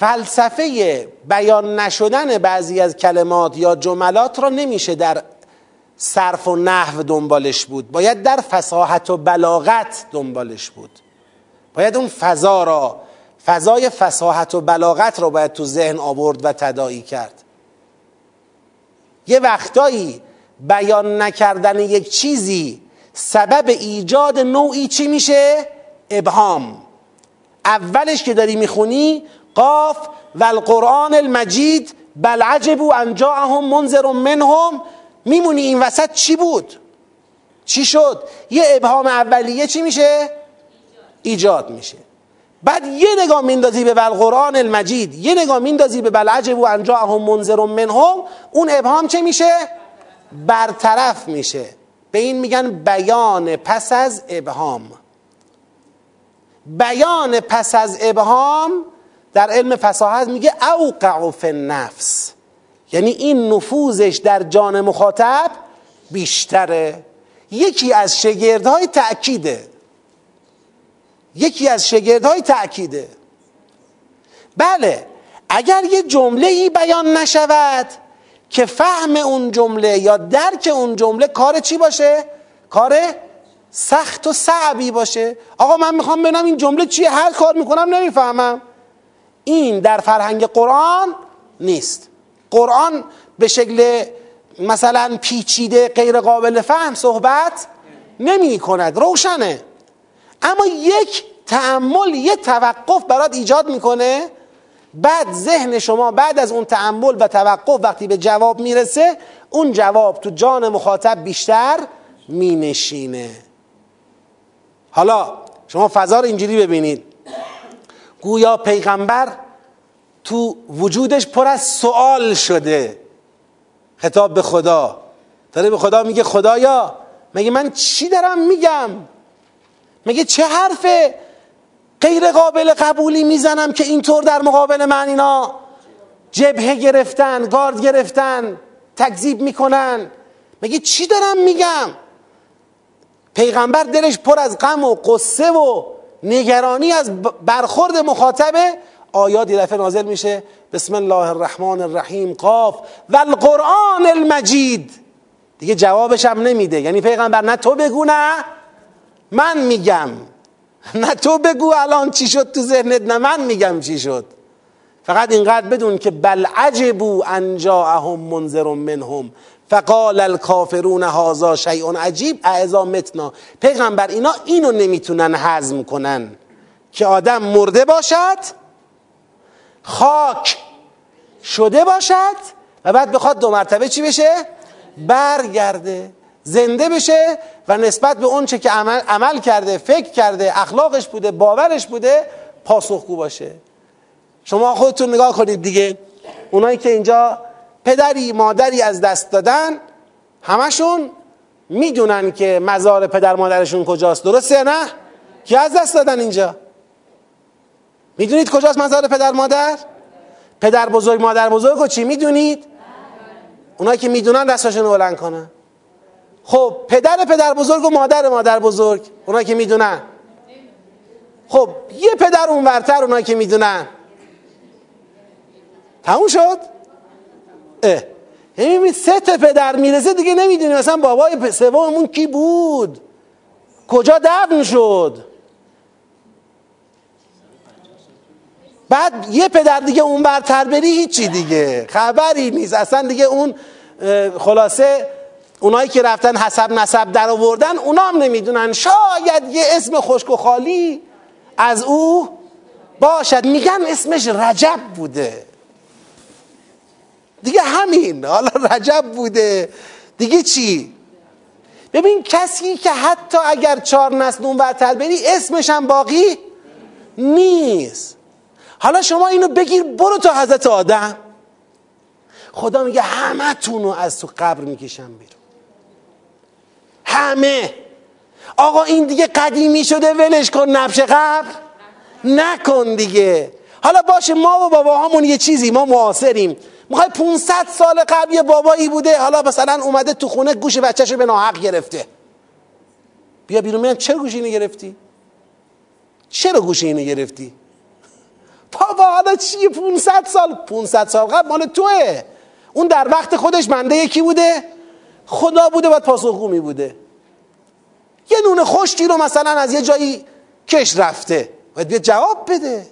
فلسفه بیان نشدن بعضی از کلمات یا جملات را نمیشه در صرف و نحو دنبالش بود. باید در فساحت و بلاغت دنبالش بود. باید اون فضا را فضای فساحت و بلاغت را باید تو ذهن آورد و تداعی کرد. یه وقتایی بیان نکردن یک چیزی سبب ایجاد نوعی چی میشه؟ ابهام. اولش که داری می‌خونی قاف و القرآن المجید بل عجبو ان منذر منهم. میمونی این وسط چی بود؟ چی شد؟ یه ابهام اولیه چی میشه؟ ایجاد میشه. بعد یه نگاه میندازی به القرآن المجید یه نگاه میندازی به بل عجبو ان جاءهم منذر منهم اون ابهام چه میشه؟ برطرف میشه. به این میگن بیان پس از ابهام. بیان پس از ابهام در علم فصاحت میگه اوقع فی النفس. یعنی این نفوذش در جان مخاطب بیشتره. یکی از شگردهای تأکیده. یکی از شگردهای تأکیده. بله اگر یه جمله ای بیان نشود که فهم اون جمله یا درک اون جمله کار چی باشه؟ کار سخت و صعبی باشه. آقا من می‌خوام ببینم این جمله چیه؟ هر کار می‌کنم نمی‌فهمم. این در فرهنگ قرآن نیست. قرآن به شکل مثلا پیچیده غیر قابل فهم صحبت نمی کند. روشنه. اما یک تعمل یه توقف برات ایجاد می‌کنه. بعد ذهن شما بعد از اون تعمل و توقف وقتی به جواب می‌رسه اون جواب تو جان مخاطب بیشتر مینشینه. حالا شما فضا رو اینجوری ببینید. گویا پیغمبر تو وجودش پر از سوال شده. خطاب به خدا. داره به خدا میگه خدایا مگه من چی دارم میگم؟ مگه چه حرف غیر قابل قبولی می‌زنم که اینطور در مقابل من اینا جبهه گرفتن گارد گرفتن تکذیب می‌کنن؟ مگه چی دارم میگم؟ پیغمبر دلش پر از غم و قصه و نگرانی از برخورد مخاطبه آیات دفعه نازل میشه. بسم الله الرحمن الرحیم. قاف. و القرآن المجید. دیگه جوابش هم نمیده. یعنی پیغمبر نه تو بگو نه من میگم. نه تو بگو الان چی شد تو ذهنت نه من میگم چی شد. فقط اینقدر بدون که بل عجبو ان منذر منهم. فقال الکافرون هذا شیء عجیب اعزا متنا. پیغمبر اینا اینو نمی‌تونن هضم کنن که آدم مرده باشد خاک شده باشد و بعد بخواد دو مرتبه چی بشه؟ برگرده زنده بشه و نسبت به اون چه که عمل, عمل کرده فکر کرده اخلاقش بوده باورش بوده پاسخگو باشه. شما خودتون نگاه کنید دیگه. اونایی که اینجا پدری مادری از دست دادن همشون می‌دونن که مزار پدر مادرشون کجاست درسته نه؟ کی از دست دادن اینجا می‌دونید کجاست مزار پدر مادر؟ پدر بزرگ مادر بزرگ چی می‌دونید؟ اونایی که می‌دونن دستاشون بلند کنن خب پدر پدر بزرگ و مادر مادر بزرگ اونایی که می‌دونن خب یه پدر اونورتر اونایی که می‌دونن تموم شد؟ اه. یعنی سه تا پدر می‌رسه دیگه نمی‌دونی مثلا بابای سوممون کی بود. کجا دفن شد بعد یه پدر دیگه اون برتر بری هیچی دیگه. خبری نیست. اصلا دیگه اون خلاصه اونایی که رفتن حسب نسب در آوردن اونا هم نمی‌دونن. شاید یه اسم خشک و خالی از او باشد. میگن اسمش رجب بوده. دیگه همین. حالا رجب بوده. دیگه چی؟ ببین کسی که حتی اگر چهار نسل اون برتر بری اسمش هم باقی نیست. حالا شما اینو بگیر برو تا حضرت آدم. خدا میگه همه تونو از تو قبر می‌کشم بیرون. همه. آقا این دیگه قدیمی شده ولش کن نبش قبر نکن دیگه. حالا باشه ما و باباهامون یه چیزی ما معاصریم. می‌خوای 500 سال قبل یه بابایی بوده حالا مثلا اومده تو خونه گوش بچهشو به ناحق گرفته. بیا بیرون چرا گوش اینو گرفتی؟ چرا گوش اینو گرفتی؟ بابا حالا چیه 500 سال 500 سال قبل مال توه. اون در وقت خودش بنده یکی بوده خدا بوده باید پاسخگو می بوده. یه نون خشکی رو مثلا از یه جایی کش رفته. باید بیا جواب بده.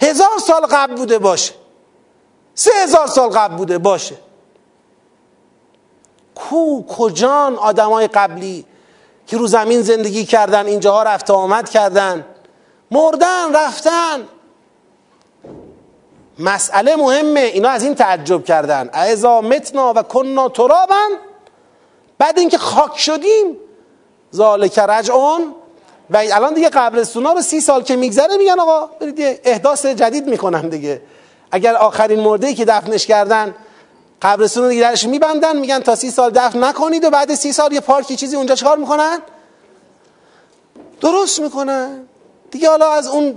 هزار سال قبل بوده باشه. سه هزار سال قبل بوده باشه. کو کجان آدمای قبلی که رو زمین زندگی کردن اینجاها رفت آمد کردن مردن رفتن. مسئله مهمه اینا از این تعجب کردن. اعزا متنا و کننا ترابن بعد اینکه خاک شدیم ذالک رجعون. و الان دیگه قبرستونا رو سی سال که میگذره میگن آقا برید احداث جدید می‌کنن دیگه. اگر آخرین مرده که دفنش کردن قبرستون رو دیگه درش میبندن میگن تا سی سال دفن نکنید و بعد سی سال یه پارکی چیزی اونجا چکار می‌کنن؟ درست می‌کنن. دیگه حالا از اون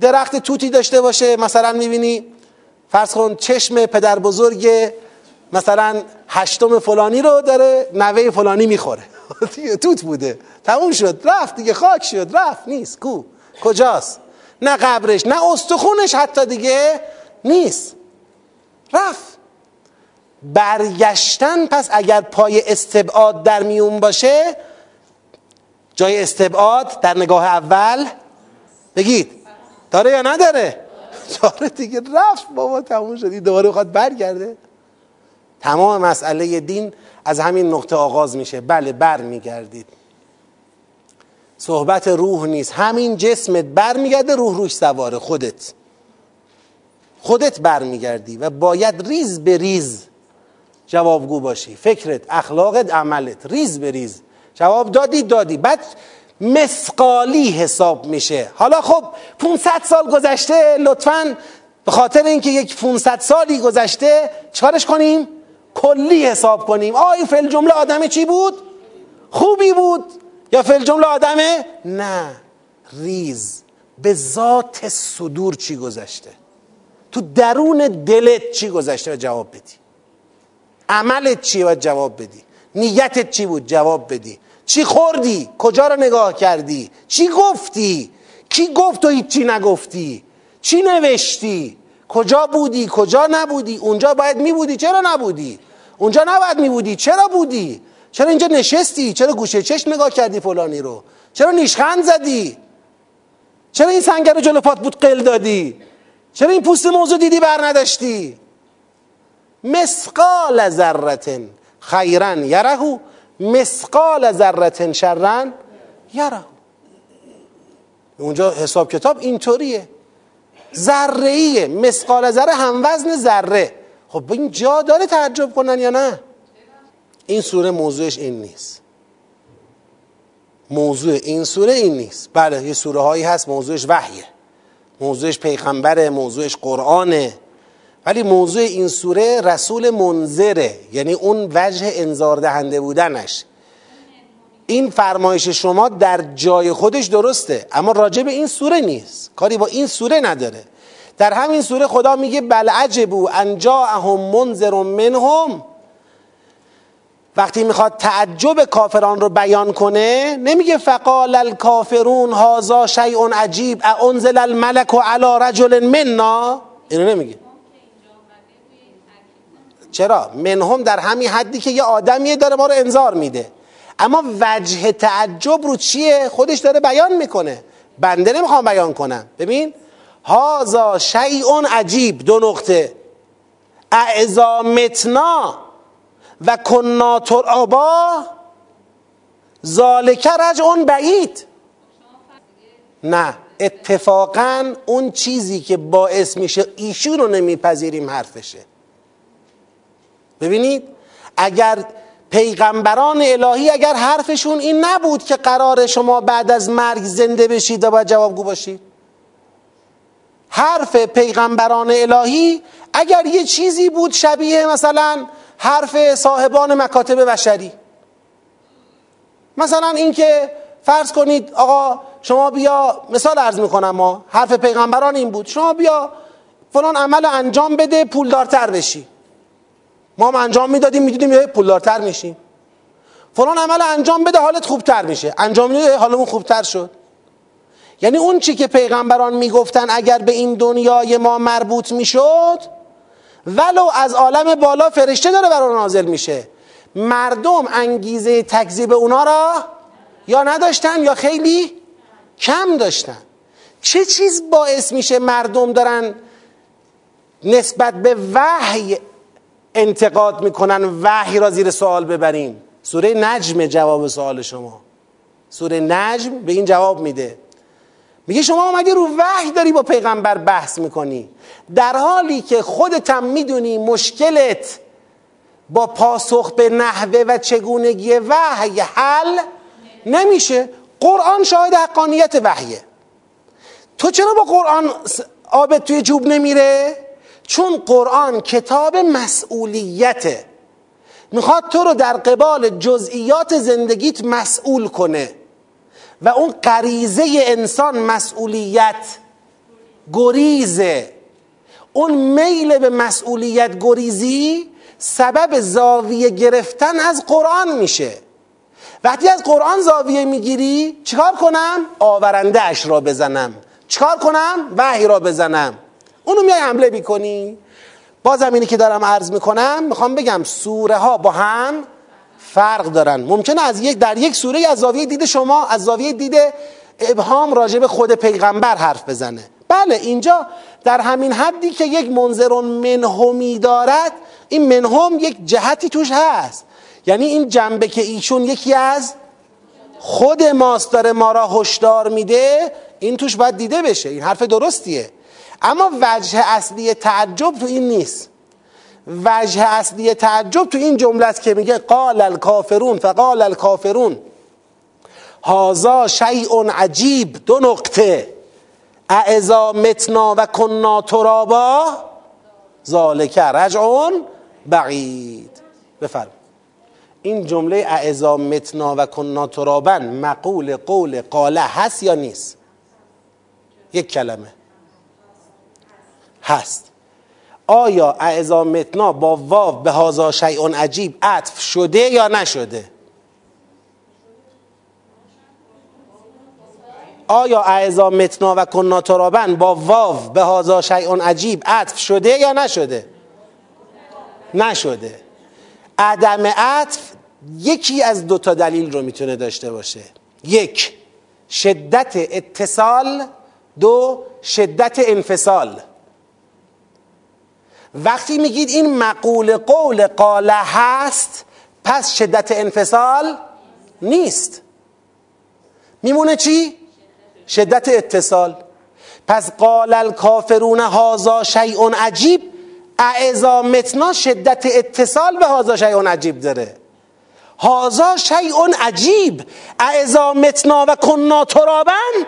درخت توتی داشته باشه مثلا می‌بینی فرض کن چشم پدر بزرگ مثلا هشتم فلانی رو داره نوه فلانی می‌خوره. *laughs* توت بوده. تموم شد. رفت دیگه. خاک شد. رفت. نیست. کو. کجاست؟ نه قبرش نه استخونش حتی دیگه. نیست. رفت. برگشتن پس اگر پای استبعاد در میون باشه جای استبعاد در نگاه اول بگید داره یا نداره؟ *laughs* داره دیگه رفت. بابا تموم شدی دوباره بخواد برگرده. تمام مسئله دین از همین نقطه آغاز میشه. بله بر میگردید صحبت روح نیست. همین جسمت بر میگرده روح روش سواره. خودت. خودت برمیگردی و باید ریز به ریز جوابگو باشی. فکرت اخلاقت عملت. ریز به ریز. جواب دادی دادی. بعد مثقالی حساب میشه. حالا خب 500 سال گذشته لطفا به خاطر اینکه یک 500 سالی گذشته چکارش کنیم؟ کلی حساب کنیم. آی فل جمله آدم چی بود؟ خوبی بود. یا فل جمله آدمه نه. ریز. به ذات صدور چی گذشته؟ تو درون دلت چی گذشته و جواب بدی؟ عملت چیه و جواب بدی؟ نیتت چی بود؟ جواب بدی. چی خوردی؟ کجا رو نگاه کردی؟ چی گفتی؟ کی گفت و هیچی نگفتی؟ چی نوشتی؟ کجا بودی؟ کجا نبودی؟ اونجا باید می بودی چرا نبودی؟ اونجا نباید می بودی چرا بودی؟ چرا اینجا نشستی؟ چرا گوشه چشم نگاه کردی فلانی رو؟ چرا نیشخند زدی؟ چرا این سنگر رو جلو پات بود قل دادی؟ چرا این پوست موضوع دیدی بر نداشتی مسقال ذرتن. خیرن یرهو. مسقال ذرتن شرن یرهو. اونجا حساب کتاب اینطوریه. ذره مسقال ذره هم وزن ذره. خب این جا داره تعجب کنن یا نه؟ این سوره موضوعش این نیست. موضوع این سوره این نیست. بله یه سوره هایی هست موضوعش وحیه. موضوعش پیغمبره موضوعش قرآنه. ولی موضوع این سوره رسول منذره یعنی اون وجه انذار دهنده بودنش. این فرمایش شما در جای خودش درسته اما راجع به این سوره نیست. کاری با این سوره نداره. در همین سوره خدا میگه بل عجبو ان منذر منهم وقتی می‌خواد تعجب کافران رو بیان کنه نمیگه فقال الکافرون هازا شیء عجیب انزل الملک علی رجل منا؟ اینو نمیگه. چرا؟ منهم در همین حدی که یه آدمیه داره ما رو انذار میده. اما وجه تعجب رو چیه؟ خودش داره بیان می‌کنه. بنده نمی‌خوام بیان کنم. ببین هازا شیء عجیب دو نقطه. اعزا متنا و کنا ترابا ذالک رجع بعید. نه اتفاقا اون چیزی که باعث میشه ایشون رو نمیپذیریم حرفشه. ببینید اگر پیغمبران الهی اگر حرفشون این نبود که قرار شما بعد از مرگ زنده بشید و باید جوابگو باشید. حرف پیغمبران الهی اگر یه چیزی بود شبیه مثلا حرف صاحبان مکاتب بشری. مثلا اینکه فرض کنید آقا شما بیا مثال عرض می‌کنم ما حرف پیغمبران این بود. شما بیا فلان عمل انجام بده پولدارتر بشی. ما هم انجام می‌دادیم می‌دیدیم پولدارتر میشیم. فلان عمل انجام بده حالت خوبتر میشه. انجام میده حالمون خوبتر شد. یعنی اون چی که پیغمبران می‌گفتن اگر به این دنیای ما مربوط می‌شد ولو از عالم بالا فرشته داره برای نازل میشه. مردم انگیزه تکذیب اونا را یا نداشتن یا خیلی کم داشتن. چه چیز باعث میشه مردم دارن نسبت به وحی انتقاد می‌کنن وحی را زیر سوال ببریم؟ سوره نجم جواب سوال شما. سوره نجم به این جواب میده. میگه شما آمدی رو وحی داری با پیغمبر بحث می‌کنی. در حالی که خودت هم می‌دونی مشکلت با پاسخ به نحوه و چگونگی وحی حل نمیشه. قرآن شاهد حقانیت وحیه. تو چرا با قرآن آبت توی جوب نمیره؟ چون قرآن کتاب مسئولیته می‌خواد تو رو در قبال جزئیات زندگیت مسئول کنه. و اون غریزه انسان مسئولیت گریزه اون میل به مسئولیت گریزی سبب زاویه گرفتن از قرآن میشه. وقتی از قرآن زاویه می‌گیری چیکار کنم؟ آورنده اش را بزنم. چیکار کنم؟ وحی را بزنم. اونو میای حمله می‌کنی. بازم اینی که دارم عرض می‌کنم می‌خوام بگم سوره ها با هم فرق دارن. ممکنه از یک در یک سوره از زاویه دید شما از زاویه دید ابهام راجع خود پیغمبر حرف بزنه. بله اینجا در همین حدی که یک منظرون منهمی دارد این منهم یک جهتی توش هست. یعنی این جنبه که ایشون یکی از خود ماست داره ما را هشدار میده این توش باید دیده بشه. این حرف درستیه. اما وجه اصلی تعجب تو این نیست. وجه اصلی تعجب تو این جمله است که میگه قال الکافرون فقال الکافرون. هازا شیء عجیب دو نقطه. اعزا متنا و کنا ترابا؟ ذالک رجعون بعید. بفرم این جمله اعزا متنا و کنا ترابا مقول قول قاله هست یا نیست؟ یک کلمه. هست. آیا اعزا متنا با واو به هازا شیعون عجیب عطف شده یا نشده؟ آیا اعزا متنا و کنا ترابن با واو به هازا شیعون عجیب عطف شده یا نشده؟ نشده. عدم عطف یکی از دو تا دلیل رو می‌تونه داشته باشه. یک شدت اتصال. دو شدت انفصال. وقتی میگید این مقول قول قاله هست پس شدت انفصال نیست. میمونه چی؟ شدت اتصال. پس قال الکافرون هازا شیء عجیب. اعزا متنا شدت اتصال به هازا شیء عجیب داره. هازا شیء عجیب. اعزا متنا و کنا ترابن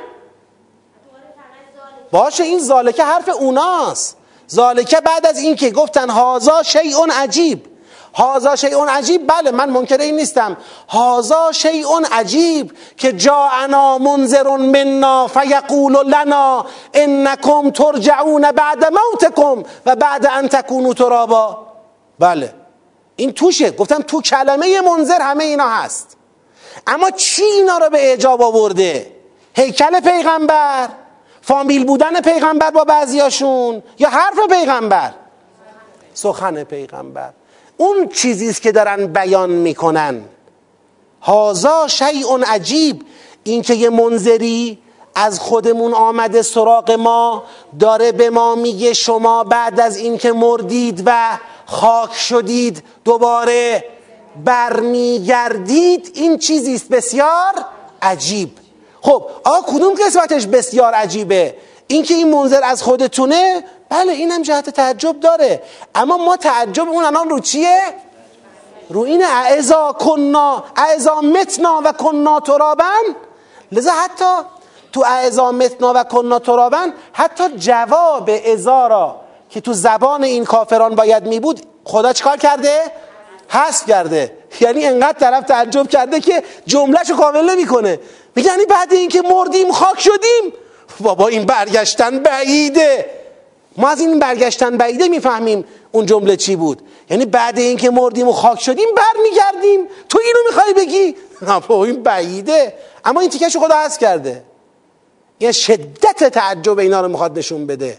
باشه این زالکه حرف اوناست. زالکه بعد از اینکه گفتن هازا شیء عجیب هازا شیء عجیب بله من منکر این نیستم هازا شیء عجیب که جاءنا منذر منا فیقول لنا انکم ترجعون بعد موتکم و بعد ان تکونوا ترابا بله. این توشه. گفتم تو کلمه منذر همه اینا هست. اما چی اینا رو به اعجاب آورده؟ هیکل پیغمبر. فامیل بودن پیغمبر با بعضیاشون یا حرف پیغمبر؟ سخن پیغمبر. اون چیزی است که دارن بیان می‌کنن. هازا شیء عجیب. اینکه یه منظری از خودمون آمده سراغ ما داره به ما میگه شما بعد از اینکه مردید و خاک شدید دوباره برمیگردید. این چیزی است بسیار عجیب. خب آقا کدوم قسمتش بسیار عجیبه؟ اینکه این منظر از خودتونه؟ بله اینم جهت تعجب داره. اما ما تعجب اون الان رو چیه؟ رو این اعزا کنا اعزا متنا و کنا ترابن؟ لذا حتی تو اعزا متنا و کنا ترابن حتی جواب ازا که تو زبان این کافران باید می بود خدا چکار کرده؟ حذف کرده. یعنی انقدر طرف تعجب کرده که جملهشو کامل نمی‌کنه. یعنی بعد اینکه مردیم خاک شدیم. بابا این برگشتن بعیده. ما از این برگشتن بعیده می‌فهمیم اون جمله چی بود. یعنی بعد اینکه مردیم و خاک شدیم برمیگردیم. تو اینو می‌خوای بگی؟ *laughs* نه این بعیده. اما این تیکش خدا هست کرده. یه شدت تعجب اینا رو می‌خواد نشون بده.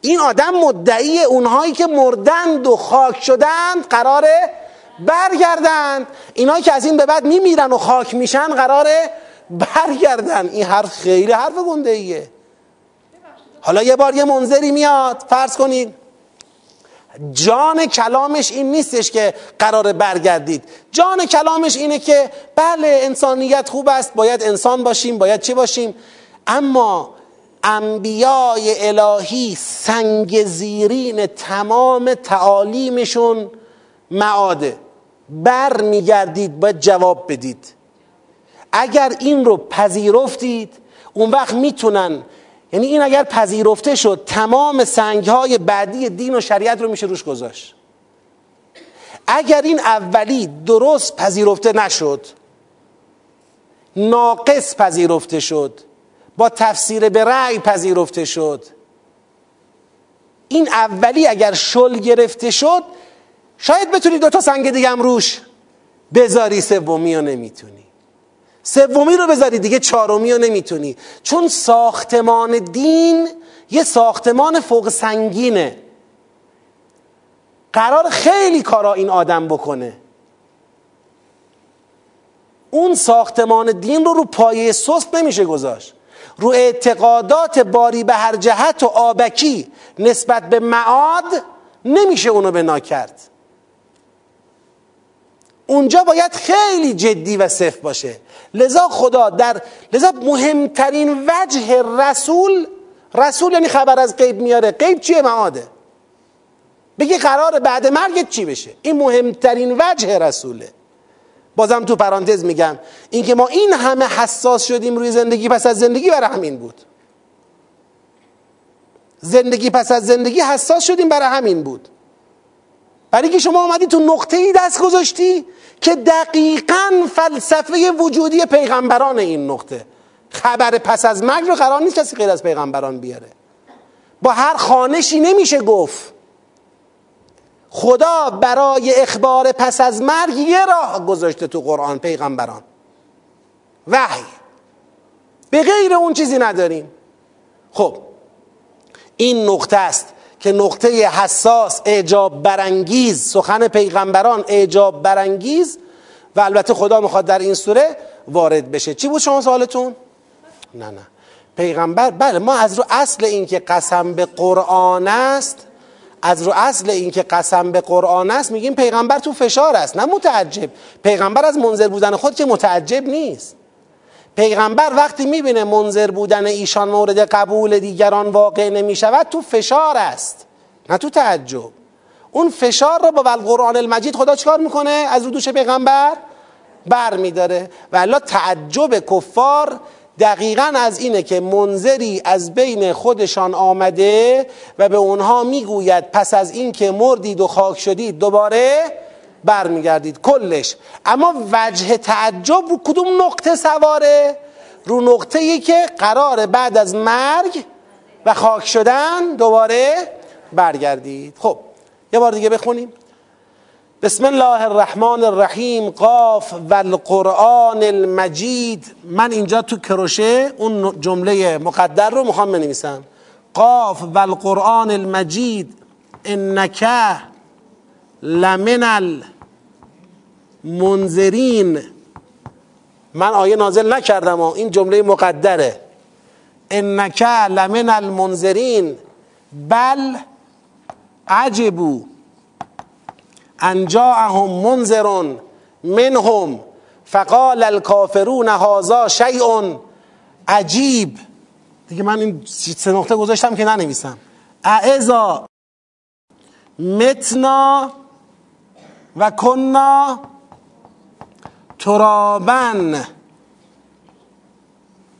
این آدم مدعی اونهایی که مردند و خاک شدند قراره برگردند اینایی که از این به بعد میمیرن و خاک میشن قراره برگردن این حرف خیلی حرف گنده ایه. حالا یه بار یه منظری میاد. فرض کنید جان کلامش این نیستش که قرار برگردید. جان کلامش اینه که بله انسانیت خوب است. باید انسان باشیم باید چه باشیم؟ اما انبیای الهی سنگ زیرین تمام تعالیمشون معاده. بر میگردید باید جواب بدید. اگر این رو پذیرفتید اون وقت می‌تونن یعنی این اگر پذیرفته شد تمام سنگ های بعدی دین و شریعت رو میشه روش گذاشت. اگر این اولی درست پذیرفته نشد ناقص پذیرفته شد با تفسیر به رأی پذیرفته شد این اولی اگر شل گرفته شد شاید بتونی دوتا سنگ دیگه هم روش بذاری سومی رو نمی‌تونی سومی رو بذاری دیگه چهارمی رو نمی‌تونی. چون ساختمان دین یه ساختمان فوق سنگینه. قرار خیلی کارا این آدم بکنه. اون ساختمان دین رو رو پایه سست نمیشه گذاشت. رو اعتقادات باری به هر جهت و آبکی نسبت به معاد نمیشه اونو بنا کرد اونجا باید خیلی جدی و صف باشه. لذا خدا در لذا مهمترین وجه رسول رسول یعنی خبر از غیب میاره. غیب چیه معاده؟ بگی قرار بعد مرگت چی بشه؟ این مهمترین وجه رسوله. بازم تو پرانتز میگم اینکه ما این همه حساس شدیم روی زندگی پس از زندگی برای همین بود. زندگی پس از زندگی حساس شدیم برای همین بود. برای که شما آمدی تو نقطه ای دست گذاشتی که دقیقا فلسفه وجودی پیغمبران این نقطه. خبر پس از مرگ رو قرار نیست کسی غیر از پیغمبران بیاره. با هر خانشی نمیشه گفت. خدا برای اخبار پس از مرگ یه راه گذاشته تو قرآن پیغمبران. وحی. به غیر اون چیزی نداریم. خب این نقطه است. که نقطه حساس اعجاب برانگیز سخن پیغمبران اعجاب برانگیز و البته خدا می‌خواد در این سوره وارد بشه. چی بود شما سوالتون؟ نه نه. پیغمبر بله ما از رو اصل این که قسم به قرآن است از رو اصل این که قسم به قرآن است میگیم پیغمبر تو فشار است نه متعجب. پیغمبر از منظر بودن خود که متعجب نیست. پیغمبر وقتی می‌بینه منظر بودن ایشان مورد قبول دیگران واقع نمی‌شود تو فشار است نه تو تعجب. اون فشار رو با القرآن المجید خدا چکار می‌کنه؟ از رو دوش پیغمبر بر میداره و تعجب کفار دقیقا از اینه که منظری از بین خودشان آمده و به اونها می‌گوید پس از این که مردید و خاک شدید دوباره برمیگردید کلش. اما وجه تعجب رو کدوم نقطه سواره؟ رو نقطه ای که قرار بعد از مرگ و خاک شدن دوباره برگردید. خب یه بار دیگه بخونیم. بسم الله الرحمن الرحیم قاف و القرآن المجید. من اینجا تو کروشه اون جمله مقدر رو می‌خوام بنویسم. قاف و القرآن المجید انکه لمن المنذرین. من آیه نازل نکردم این جمله مقدره. انک لمن المنذرین. بل عجبو ان جاءهم منذر منهم فقال الكافرون هذا شیء عجیب. دیگه من این سه نقطه گذاشتم که ننویسم. اعزا متنا و کنا ترابن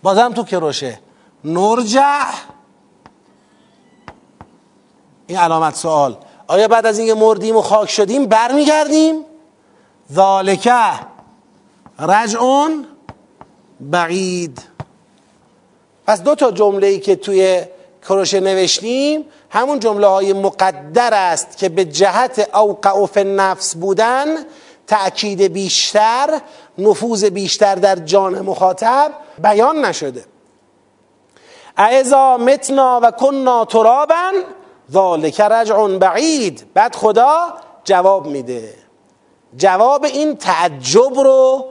بازم تو کروشه. نرجع. این علامت سوال. آیا بعد از اینکه مردیم و خاک شدیم برمیگردیم؟ ذالکه رجعون بعید. پس دو تا جمله ای که توی کروشه نوشتیم همون جمله های مقدر است که به جهت اوقع فی نفس بودن تأکید بیشتر نفوذ بیشتر در جان مخاطب بیان نشده. اعزا متنا و کننا ترابا ذالک رجع بعید. بعد خدا جواب میده. جواب این تعجب رو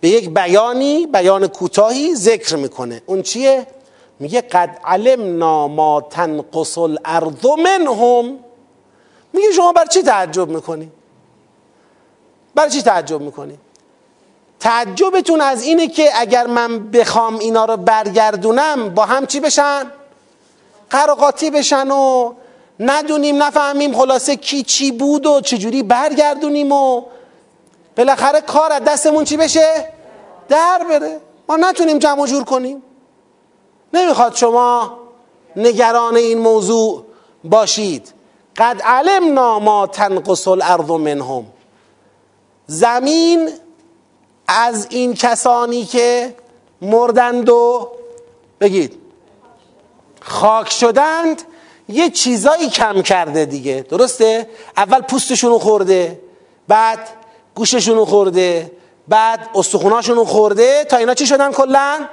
به یک بیانی بیان کوتاهی ذکر می‌کنه. اون چیه؟ میگه قد علمنا ما تنقص الارض منهم. میگه شما بر چی تعجب می‌کنی؟ بر چی تعجب می‌کنی؟ تعجبتون از اینه که اگر من بخوام اینا رو برگردونم با هم چی بشن؟ قراقاتی بشن و ندونیم نفهمیم خلاصه کی چی بود و چجوری برگردونیم و بالاخره کار از دستمون چی بشه؟ در بره. ما نتونیم جمع جور کنیم. نمی‌خواد شما نگران این موضوع باشید. قد علمنا ما تنقص الارض منهم. زمین از این کسانی که مردند و بگید خاک شدند یه چیزایی کم کرده دیگه. درسته؟ اول پوستشونو خورده بعد گوششونو خورده بعد استخوناشونو خورده تا اینا چی شدن کلا؟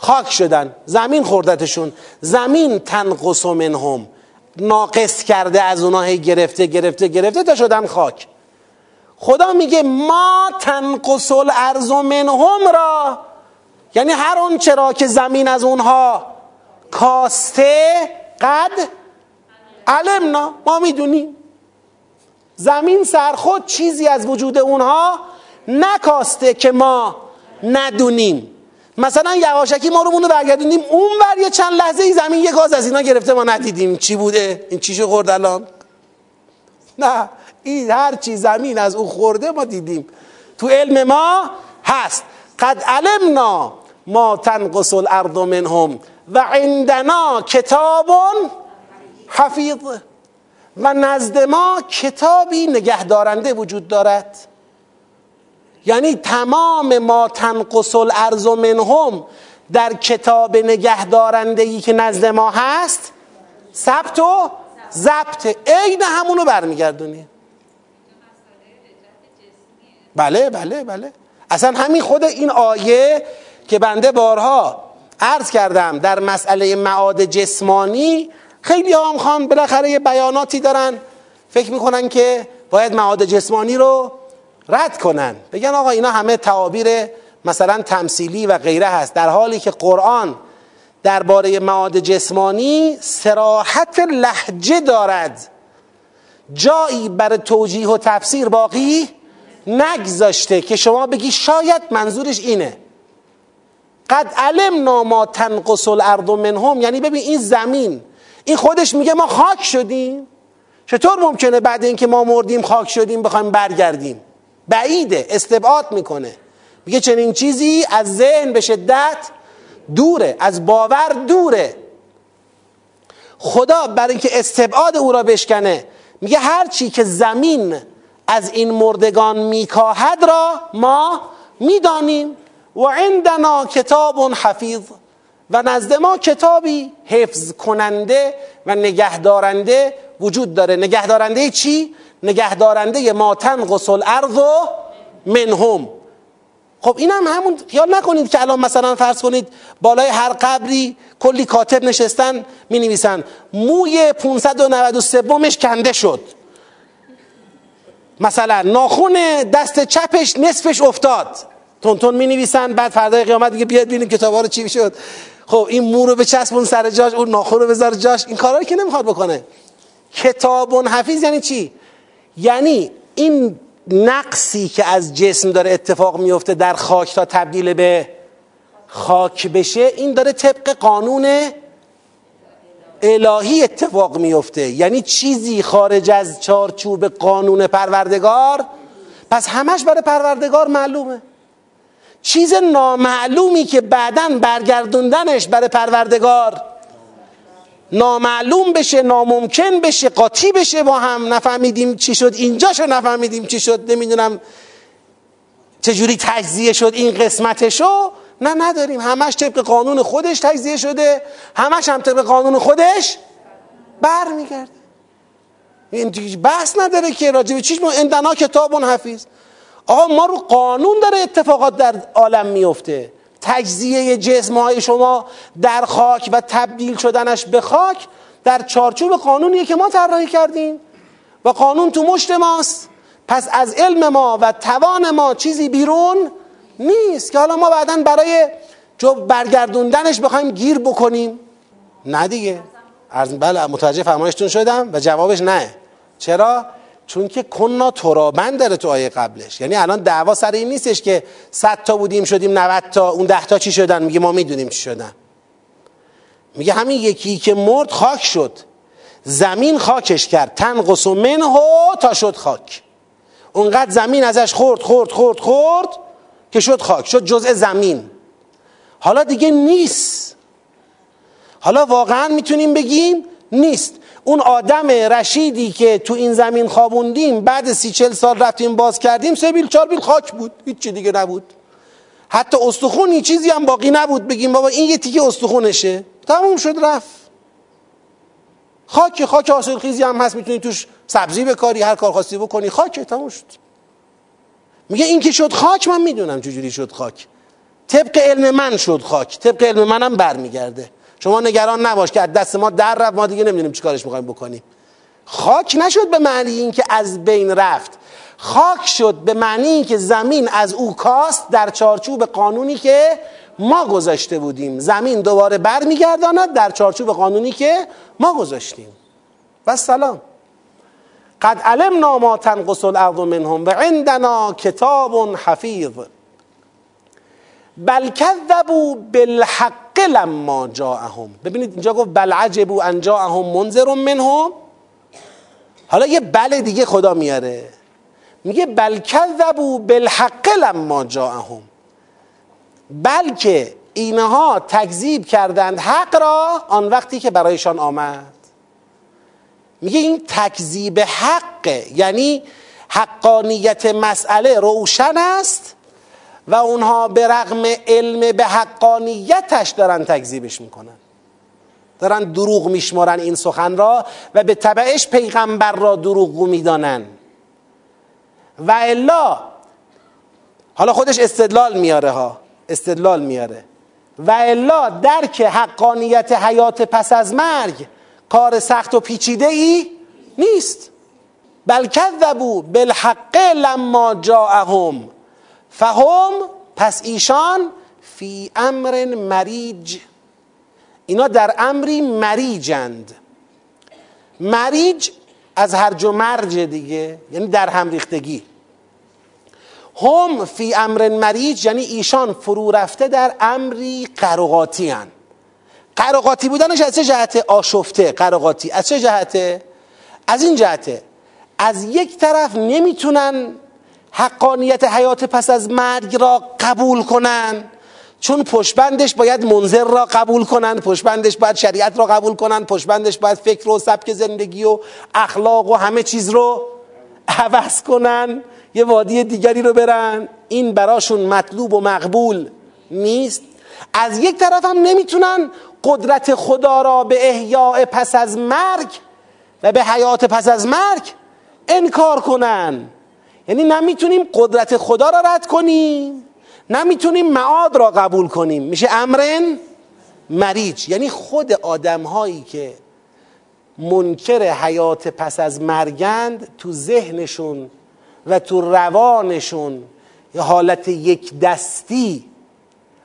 خاک شدن زمین خوردتشون. زمین تنقص منهم. ناقص کرده از اونها هی گرفته گرفته گرفته تا شدن خاک. خدا میگه ما تنقص الارض منهم را. یعنی هر اون چرا که زمین از اونها کاسته قد علمنا ما می‌دونیم. زمین سرخود چیزی از وجود اونها نکاسته که ما ندونیم. مثلا یواشکی ما رو مونو برگردونیم اون ور یه چند لحظه ای زمین یه گاز از اینا گرفته ما ندیدیم چی بوده. این چیشو خورد الان؟ نه این هر چی زمین از او خورده ما دیدیم. تو علم ما هست. قد علمنا ما تنقص الارض منهم و عندنا کتاب حفیظ. و نزد ما کتابی نگهدارنده وجود دارد. یعنی تمام ما تنقص الارض منهم در کتاب نگهدارنده ای که نزد ما هست ثبت و ضبط. عین همونو برمیگردونی. بله بله بله. اصلا همین خود این آیه که بنده بارها عرض کردم در مسئله معاد جسمانی خیلی هم خان بالاخره یه بیاناتی دارن. فکر می‌کنن که باید معاد جسمانی رو رد کنن. بگن آقا اینا همه تعابیر مثلا تمثیلی و غیره هست. در حالی که قرآن درباره معاد جسمانی سراحت لحجه دارد. جایی برای توجیه و تفسیر باقی نگذاشته که شما بگی شاید منظورش اینه. قد علم ما تنقص الارض منهم. یعنی ببین این زمین. این خودش میگه ما خاک شدیم. چطور ممکنه بعد اینکه ما مردیم خاک شدیم بخوایم برگردیم؟ بعیده استبعاد می‌کنه. میگه چنین چیزی از ذهن به شدت دوره از باور دوره. خدا برای اینکه استبعاد او را بشکنه میگه هر چی که زمین از این مردگان میکاهد را ما می‌دانیم. و عندنا کتاب حفیظ. و نزد ما کتابی حفظ کننده و نگهدارنده وجود داره. نگهدارنده چی؟ نگهدارنده ما تنقص الارض منهم. خب این هم همون خیال نکنید که الان مثلا فرض کنید بالای هر قبری کلی کاتب نشستن می نویسن موی 593 مش کنده شد. مثلا ناخون دست چپش نصفش افتاد. تون تون می نویسن بعد فردای قیامت دیگه بیاد ببینیم کتابا رو چی شد. خب این مو رو بچسبون سر جاش اون ناخون رو بذار جاش. این کارا که نمی‌خواد بکنه. کتاب حفیظ یعنی چی؟ یعنی این نقصی که از جسم داره اتفاق میفته در خاک تا تبدیل به خاک بشه این داره طبق قانون الهی اتفاق میفته. یعنی چیزی خارج از چارچوب قانون پروردگار پس همش برای پروردگار معلومه. چیز نامعلومی که بعدا برگردوندنش برای پروردگار نامعلوم بشه ناممکن بشه قاطی بشه با هم. نفهمیدیم چی شد اینجاشو نفهمیدیم چی شد نمی‌دونم چجوری تجزیه شد این قسمتشو. نه نداریم. همش طبق قانون خودش تجزیه شده. همش هم طبق قانون خودش بر این بحث نداره که راجب چیش ما اندنا کتاب حفیظ. آقا ما رو قانون داره اتفاقات در عالم میفته تجزیه جسم های شما در خاک و تبدیل شدنش به خاک در چارچوب قانونیه که ما طراحی کردیم. و قانون تو مشت ماست. پس از علم ما و توان ما چیزی بیرون نیست که حالا ما بعدا برای جو برگردوندنش بخوایم گیر بکنیم. نه دیگه. بله متوجه فرمایشتون شدم و جوابش نه. چرا؟ چون که کنا ترابن داره تو آیه قبلش. یعنی الان دعوا سر این نیستش که 100 تا بودیم شدیم 90 تا. اون 10 تا چی شدن؟ میگه ما می‌دونیم چی شدن. میگه همین یکی که مرد خاک شد. زمین خاکش کرد. تنقص منه تا شد خاک. اونقدر زمین ازش خورد خورد خورد خورد که شد خاک. شد جزء زمین. حالا دیگه نیست. حالا واقعا می‌تونیم بگیم نیست. اون آدم رشیدی که تو این زمین خوابوندیم بعد سی چل سال رفتیم باز کردیم سه بیل چار بیل خاک بود هیچ دیگه نبود. حتی استخونی چیزی هم باقی نبود بگیم بابا این یه تیکه استخونشه. تموم شد رفت. خاک خاک حاصل خیزی هم هست می‌تونی توش سبزی بکاری هر کار خواستی بکنی خاک تموم شد. میگه این که شد خاک من می‌دونم چجوری شد خاک. طبق علم من شد خاک طبق علم منم برمیگرده. شما نگران نباش که از دست ما در رفت ما دیگه نمی‌دونیم چیکارش می‌خوایم بکنیم. خاک نشد به معنی اینکه از بین رفت. خاک شد به معنی اینکه زمین از او کاست در چارچوب قانونی که ما گذاشته بودیم. زمین دوباره برمیگرداند در چارچوب قانونی که ما گذاشتیم. و سلام. قد علمنا ما تنقص الارض منهم و عندنا کتاب حفیظ. بل کذبوا بالحق لما جاءهم. ببینید اینجا گفت بل عجبوا ان جاءهم منذر منهم. حالا یه بل دیگه خدا میاره. میگه بل کذبوا بالحق لما جاءهم. بلکه اینها تکذیب کردند حق را آن وقتی که برایشان آمد. میگه این تکذیب حق یعنی حقانیت مسئله روشن است. و اونها به رغم علم به حقانیتش دارن تکذیبش می‌کنن. دارن دروغ میشمارن این سخن را و به طبعش پیغمبر را دروغگو می‌دانن. و الا حالا خودش استدلال میاره ها استدلال میاره. و الا درک حقانیت حیات پس از مرگ کار سخت و پیچیده ای نیست. بل کذبوا بالحق لما جاءهم. فهم پس ایشان فی امر مریج. اینا در امری مریجند. مریج از هرج و مرج دیگه یعنی در هم ریختگی. هم فی امر مریج یعنی ایشان فرو رفته در امری قرقاتی هن. قرقاتی بودنش از چه جهته آشفته قرقاتی. از چه جهته از این جهته از یک طرف نمی‌تونن حقانیت حیات پس از مرگ را قبول کنن. چون پشبندش باید منظر را قبول کنن پشبندش باید شریعت را قبول کنن پشبندش باید فکر و سبک زندگی و اخلاق و همه چیز رو عوض کنن. یه وادی دیگری رو برن. این براشون مطلوب و مقبول نیست. از یک طرف هم نمی‌تونن قدرت خدا را به احیاء پس از مرگ و به حیات پس از مرگ انکار کنن. یعنی نمی‌تونیم قدرت خدا را رد کنیم نمی‌تونیم معاد را قبول کنیم. میشه امرن مریج. یعنی خود آدم هایی که منکر حیات پس از مرگند تو ذهنشون و تو روانشون حالت یک دستی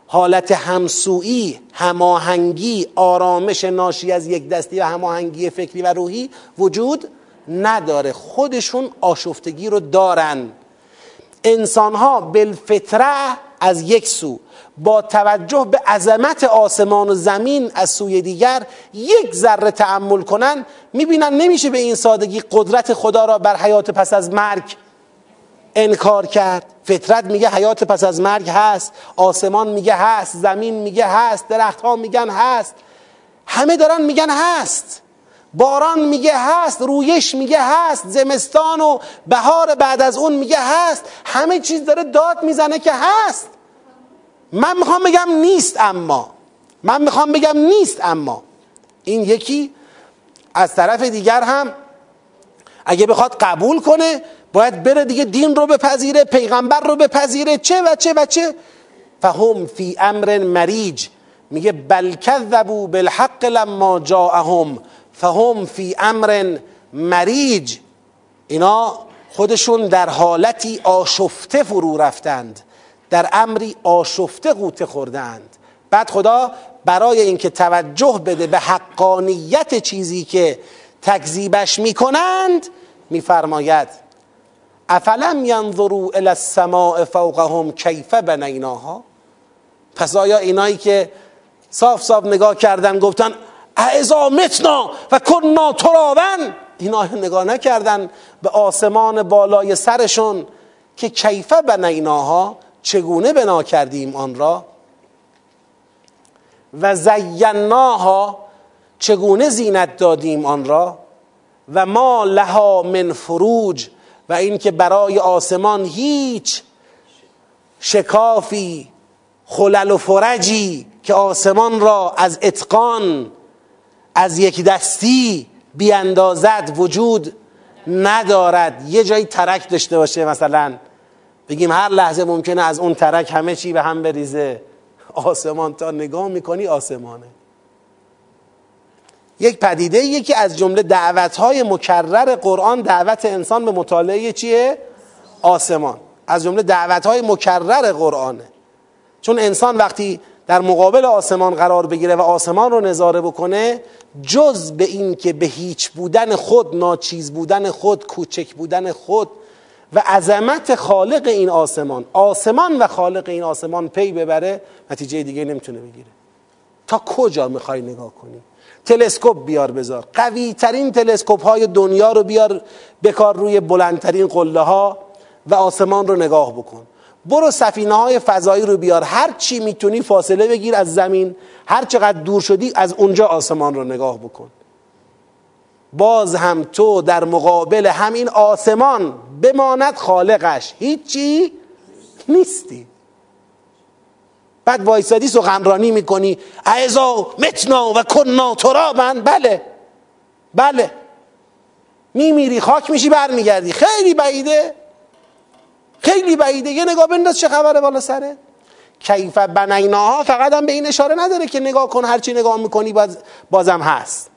حالت همسویی هماهنگی آرامش ناشی از یک دستی و هماهنگی فکری و روحی وجود نداره. خودشون آشفتگی رو دارن. انسان ها بالفطره از یک سو با توجه به عظمت آسمان و زمین از سوی دیگر یک ذره تعمل کنن می‌بینن نمیشه به این سادگی قدرت خدا را بر حیات پس از مرگ انکار کرد. فطرت میگه حیات پس از مرگ هست آسمان میگه هست زمین میگه هست درختها میگن هست. همه دارن میگن هست. باران میگه هست رویش میگه هست زمستان و بهار بعد از اون میگه هست. همه چیز داره داد می‌زنه که هست. من می‌خوام بگم نیست اما. من می‌خوام بگم نیست اما. این یکی از طرف دیگر هم اگه بخواد قبول کنه باید بره دیگه دین رو بپذیره پیغمبر رو بپذیره. چه و چه و چه؟ فهم فی امر مریج. میگه بل کذبوا بالحق لما جاءهم. فهم فی امر مریج. اینا خودشون در حالتی آشفته فرو رفتند در امری آشفته قوطه خوردند. بعد خدا برای اینکه توجه بده به حقانیت چیزی که تکذیبش می‌کنند میفرماید افلم ینظروا الى السماء فوقهم کیف بنیناها؟ پس آیا اینایی که صاف صاف نگاه کردن گفتن اعزا متنا و کنا ترابن اینا نگاه نکردن به آسمان بالای سرشون که کیفه بنیناها چگونه بنا کردیم آن را؟ و زیناها چگونه زینت دادیم آن را؟ و ما لها من فروج و اینکه برای آسمان هیچ شکافی خلل و فرجی که آسمان را از اتقان از یک دستی بیاندازد وجود ندارد. یه جایی ترک داشته باشه مثلا. بگیم هر لحظه ممکنه از اون ترک همه چی به هم بریزه. آسمان تا نگاه می‌کنی آسمانه. یک پدیده یکی از جمله دعوتهای مکرر قرآن دعوت انسان به مطالعه چیه؟ آسمان. از جمله دعوتهای مکرر قرآنه. چون انسان وقتی در مقابل آسمان قرار بگیره و آسمان رو نظاره بکنه جز به این که به هیچ بودن خود ناچیز بودن خود کوچک بودن خود و عظمت خالق این آسمان آسمان و خالق این آسمان پی ببره نتیجه دیگه نمی‌تونه بگیره. تا کجا می‌خوای نگاه کنی؟ تلسکوپ بیار بذار. قوی ترین تلسکوپ های دنیا رو بیار بکار روی بلندترین قله ها و آسمان رو نگاه بکن. برو سفینه های فضایی رو بیار. هر چی می‌تونی فاصله بگیر از زمین. هر چقدر دور شدی از اونجا آسمان رو نگاه بکن. باز هم تو در مقابل همین آسمان بماند خالقش. هیچی نیستی. بعد وایسادی سخنرانی می‌کنی. اعزا متنا و کنا ترابن بله. بله. میمیری خاک میشی برمیگردی. خیلی بعیده. خیلی بعیده. یه نگاه بنداز چه خبره بالا سره. کیف بنیناها فقط هم به این اشاره نداره که نگاه کن هرچی نگاه می‌کنی باز بازم هست.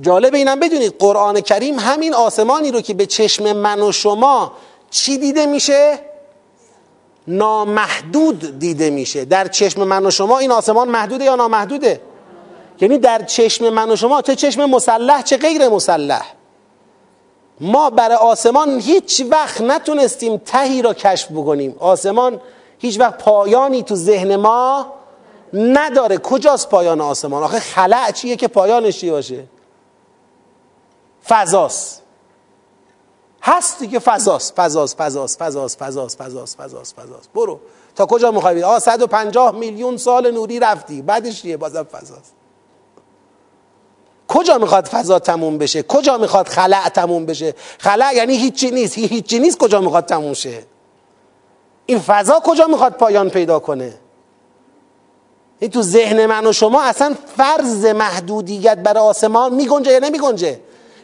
جالب اینم بدونید قرآن کریم همین آسمانی رو که به چشم من و شما چی دیده میشه؟ نامحدود دیده میشه. در چشم من و شما این آسمان محدوده یا نامحدوده؟ یعنی در چشم من و شما چه چشم مسلح چه غیر مسلح؟ ما برای آسمان هیچ وقت نتونستیم تهی را کشف بکنیم. آسمان هیچ وقت پایانی تو ذهن ما نداره. کجاست پایان آسمان؟ آخه خلع چیه که پایانش چی باشه؟ فضاست. هست دیگه فضاست. فضاست فضاست فضاست فضاست فضاست فضاست فضاست. برو. تا کجا می‌خوای بری آ 150 میلیون سال نوری رفتی. بعدش چیه؟ بازم فضاست. کجا می‌خواد فضا تموم بشه؟ کجا می‌خواد خلع تموم بشه؟ خلع یعنی هیچی نیست. هیچی نیست کجا می‌خواد تموم شه. این فضا کجا می‌خواد پایان پیدا کنه؟ این تو ذهن من و شما اصلا فرض محدودیت برای آسمان میگنجه یا نمیگنجه؟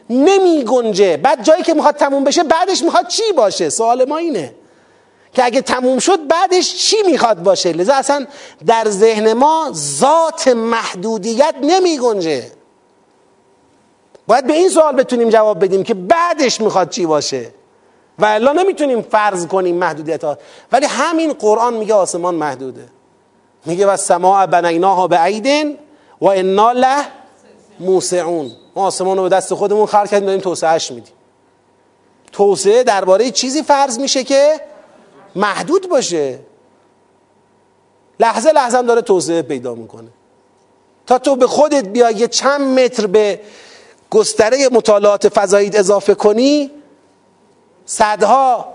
نمیگنجه. بعد جایی که می‌خواد تموم بشه بعدش می‌خواد چی باشه؟ سوال ما اینه. که اگه تموم شد بعدش چی می‌خواد باشه؟ لذا اصلا در ذهن ما ذات محدودیت نمیگنجه. باید به این سوال بتونیم جواب بدیم که بعدش می‌خواد چی باشه. و الا نمی‌تونیم فرض کنیم محدودیت ها. ولی همین قرآن میگه آسمان محدوده. میگه و سماع بنیناها به عیدن و انا له موسعون. ما آسمان رو به دست خودمون خلق کردیم داریم توسعهش میدیم. توسعه درباره چیزی فرض میشه که محدود باشه. لحظه لحظه هم داره توسعه پیدا می‌کنه. تا تو به خودت بیا یه چند متر به گستره مطالعات فضایید اضافه کنی صدها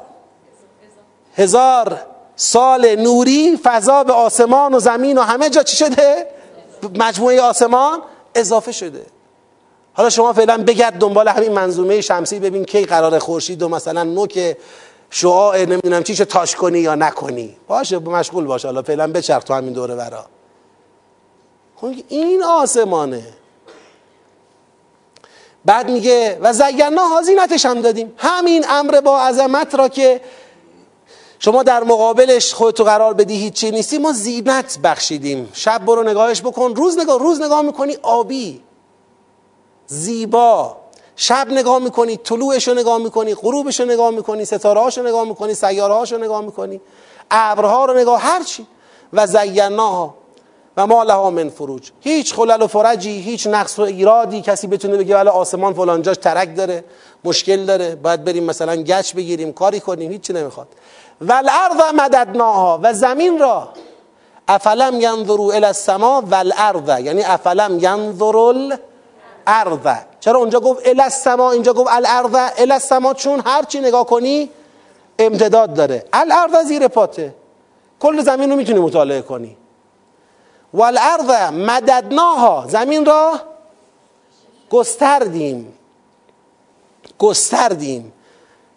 هزار سال نوری فضا به آسمان و زمین و همه جا چی شده؟ مجموعه آسمان اضافه شده. حالا شما فعلا بگرد دنبال همین منظومه شمسی ببین کی قرار خورشید و مثلا نوک شعاع نمی‌دونم چی تاش کنی یا نکنی. باشه مشغول باش حالا فعلا بچرخ تو همین دوره برا خب این آسمانه. بعد میگه و زینا هازینتش هم دادیم. همین امر با عظمت را که شما در مقابلش خودتو قرار بدی هیچی نیستی ما زینت بخشیدیم. شب برو نگاهش بکن. روز نگاه روز نگاه می‌کنی آبی. زیبا. شب نگاه می‌کنی طلوعش رو نگاه می‌کنی غروبش رو نگاه می‌کنی ستاره رو نگاه می‌کنی سیاره رو نگاه می‌کنی ابرها رو نگاه هرچی و زیناها و ما لها من فروج. هیچ خلل و فرجی هیچ نقص و ایرادی. کسی بتونه بگه ولی آسمان فلان جاش ترک داره مشکل داره. باید بریم مثلا گچ بگیریم کاری کنیم هیچی نمی‌خواد. و مددناها. و زمین را. افلم ینظروا الی السما و یعنی افلم ینظروا الارض. چرا اونجا گفت الی السما اینجا گفت الارض. الی السما چون هر چی نگاه کنی امتداد داره. الارض زیر پاته. کل زمین رو می‌تونی مطالعه کنی. والارض مددناها. زمین را گستردیم. گستردیم.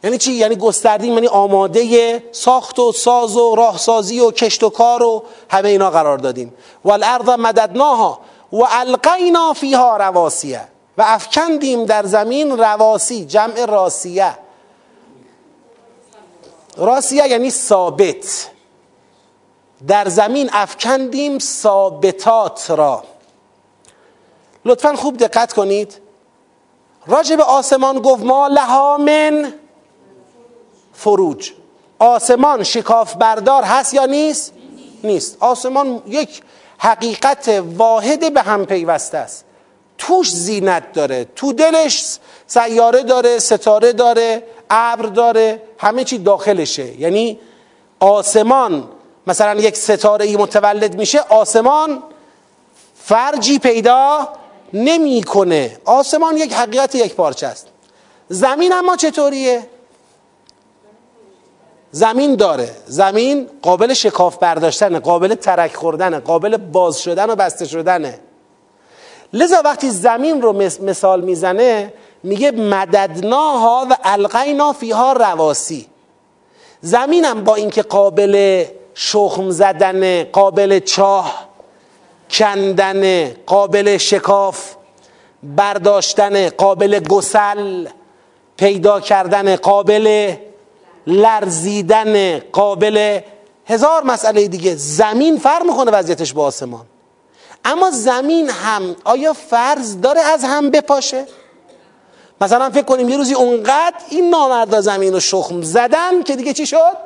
یعنی چی؟ یعنی گستردیم یعنی آماده ساخت و ساز و راهسازی و کشت و کار و همه اینا قرار دادیم. والارض مددناها و القینا فیها رواسیه. و افکندیم در زمین رواسی جمع راسیه. راسیه یعنی ثابت. در زمین افکندیم ثابتات را. لطفا خوب دقت کنید. راجع به آسمان گفت ما لها من فروج. آسمان شکاف بردار هست یا نیست؟ نیست. آسمان یک حقیقت واحد به هم پیوسته است. توش زینت داره. تو دلش سیاره داره ستاره داره ابر داره همه چی داخلشه. یعنی آسمان مثلا یک ستاره ای متولد میشه آسمان فرجی پیدا نمی‌کنه. آسمان یک حقیقت یک پارچه است. زمین اما چطوریه؟ زمین داره. زمین قابل شکاف برداشتن قابل ترک خوردن قابل باز شدن و بسته شدنه. لذا وقتی زمین رو مثال می‌زنه میگه مددناها و القینا فیها رواسی. زمینم با اینکه قابل شخم زدن قابل چاه کندن قابل شکاف برداشتن قابل گسل پیدا کردن قابل لرزیدن قابل هزار مسئله دیگه. زمین فرق می‌کنه وضعیتش با آسمان. اما زمین هم آیا فرض داره از هم بپاشه؟ مثلا فکر کنیم یه روزی اونقدر این نامردا زمین رو شخم زدن که دیگه چی شد؟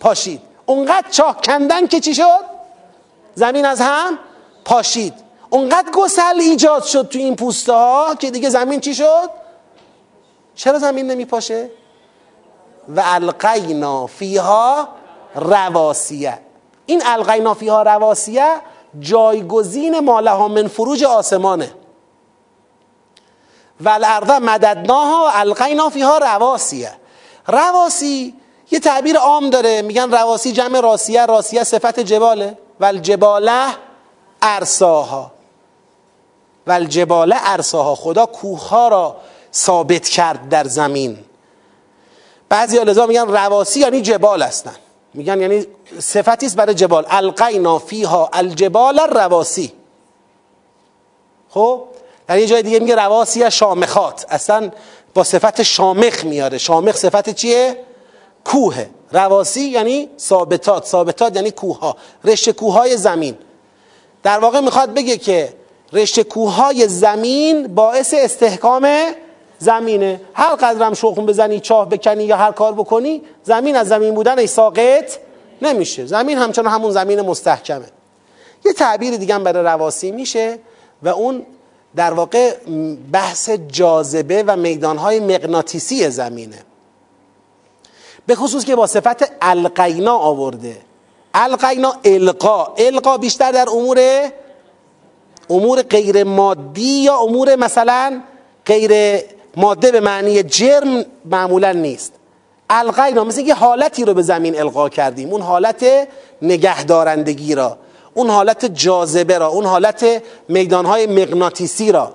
پاشید. اونقدر چاه کندن که چی شد؟ زمین از هم پاشید. اونقدر گسل ایجاد شد تو این پوسته ها که دیگه زمین چی شد؟ چرا زمین نمی پاشه و القینا فیها رواسیه. این القینا فیها رواسیه جایگزین مالها من فروج آسمانه. و الارض مددناها القینا فیها رواسیه. رواسی یه تعبیر عام داره. میگن رواسی جمع راسیه راسیه صفت جباله. و الجباله ارساها. و الجباله ارساها. خدا کوه را ثابت کرد در زمین. بعضی لذا میگن رواسی یعنی جبال هستن. میگن یعنی صفتی است برای جبال. القینا فیها الجبال رواسی خب؟ در یه جای دیگه میگه رواسی شامخات. اصلا با صفت شامخ میاره. شامخ صفت چیه؟ کوه. رواسی یعنی ثابتات. ثابتات یعنی کوه ها رشته کوه های زمین. در واقع می‌خواد بگه که رشته کوه های زمین باعث استحکام زمینه. هر قدرم شخم بزنی چاه بکنی یا هر کار بکنی زمین از زمین بودن ساقط نمیشه. زمین همچنان همون زمین مستحکمه. یه تعبیر دیگه برای رواسی میشه و اون در واقع بحث جاذبه و میدانهای مغناطیسی زمینه. به خصوص که با صفت القینا آورده. القینا القا. القا بیشتر در امور امور غیر مادی یا امور مثلا غیر ماده به معنی جرم معمولا نیست. القینا مثل یه حالتی رو به زمین القا کردیم. اون حالت نگهدارندگی را. اون حالت جاذبه را. اون حالت میدانهای مغناطیسی را.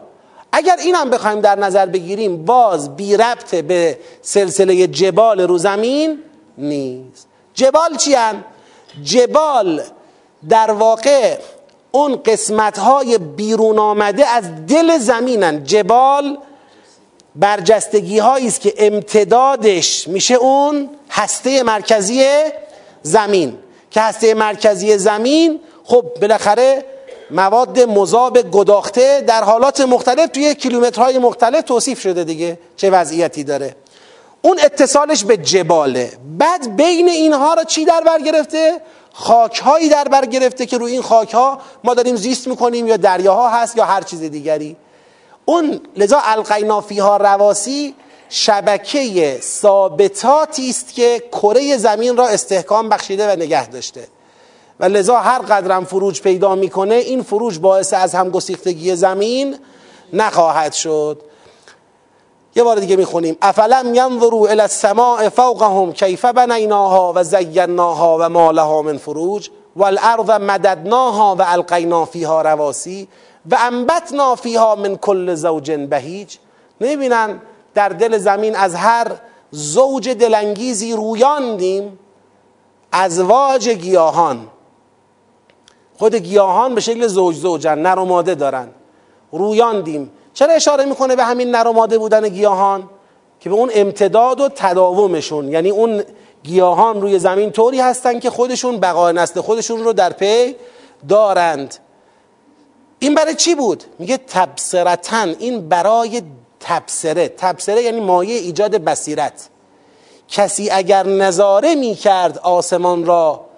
اگر این هم بخوایم در نظر بگیریم باز بی ربط به سلسله جبال رو زمین نیست. جبال چی جبال در واقع اون قسمت های بیرون آمده از دل زمینن جبال برجستگی هایی است که امتدادش میشه اون هسته مرکزی زمین. که هسته مرکزی زمین خب بالاخره مواد مذاب گداخته در حالات مختلف توی کیلومترهای مختلف توصیف شده دیگه چه وضعیتی داره. اون اتصالش به جباله. بعد بین اینها را چی در بر گرفته؟ خاک هایی در بر گرفته که روی این خاک ها ما داریم زیست می‌کنیم یا دریاها هست یا هر چیز دیگری. اون لذا القینا فیها رواسی شبکه ثابتاتی است که کره زمین را استحکام بخشیده و نگه داشته. و لذا هر قدرم فروج پیدا می‌کنه این فروج باعث از هم گسیختگی زمین نخواهد شد. یه بار دیگه می‌خونیم. افلم ینظروا الى السماء فوقهم کیف بنیناها و زیناها و ما لها من فروج والارض مددناها و القینا فیها رواسی و انبتنا فیها من کل زوج بهیج. نمی‌بینن در دل زمین از هر زوج دلانگیزی رویاندیم. ازواج گیاهان. خود گیاهان به شکل زوج زوجن نر و ماده دارن. رویاندیم. چرا اشاره می‌کنه به همین نر و ماده بودن گیاهان؟ که به اون امتداد و تداومشون یعنی اون گیاهان روی زمین طوری هستن که خودشون بقای نسل خودشون رو در پی دارند. این برای چی بود؟ میگه تبصرتن این برای تبصره. تبصره یعنی مایه ایجاد بصیرت. کسی اگر نظاره می‌کرد آسمان را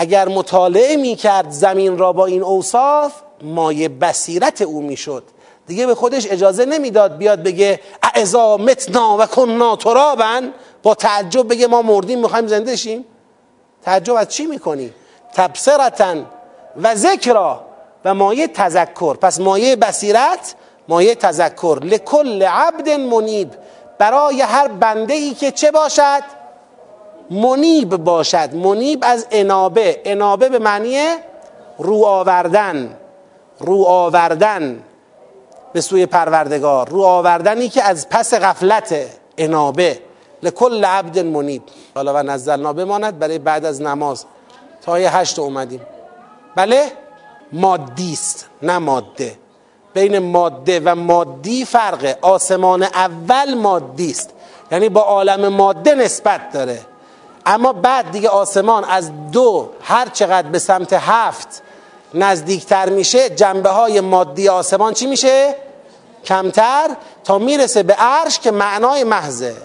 اگر مطالعه می‌کرد زمین را با این اوصاف مایه بصیرت او می‌شد. دیگه به خودش اجازه نمی‌داد بیاد بگه اعزا متنا و کننا ترابن با تعجب بگه ما مردیم می‌خوایم زنده شیم. تعجب از چی می‌کنی؟ تبصرتن و ذکرا و مایه تذکر. پس مایه بصیرت مایه تذکر. لکل عبد منیب. برای هر بنده ای که چه باشد منیب باشد. منیب از انابه. انابه به معنی رو آوردن رو آوردن به سوی پروردگار. رو آوردنی که از پس غفلت انابه. لکل عبد منیب. حالا و نزلنا بماند برای بعد از نماز. تا یه هشت اومدیم. بله؟ مادیست نه ماده. بین ماده و مادی فرقه. آسمان اول مادیست یعنی با عالم ماده نسبت داره. اما بعد دیگه آسمان از دو هر چقدر به سمت هفت نزدیکتر میشه جنبه های مادی آسمان چی میشه؟ کمتر تا می‌رسه به عرش که معنای محضه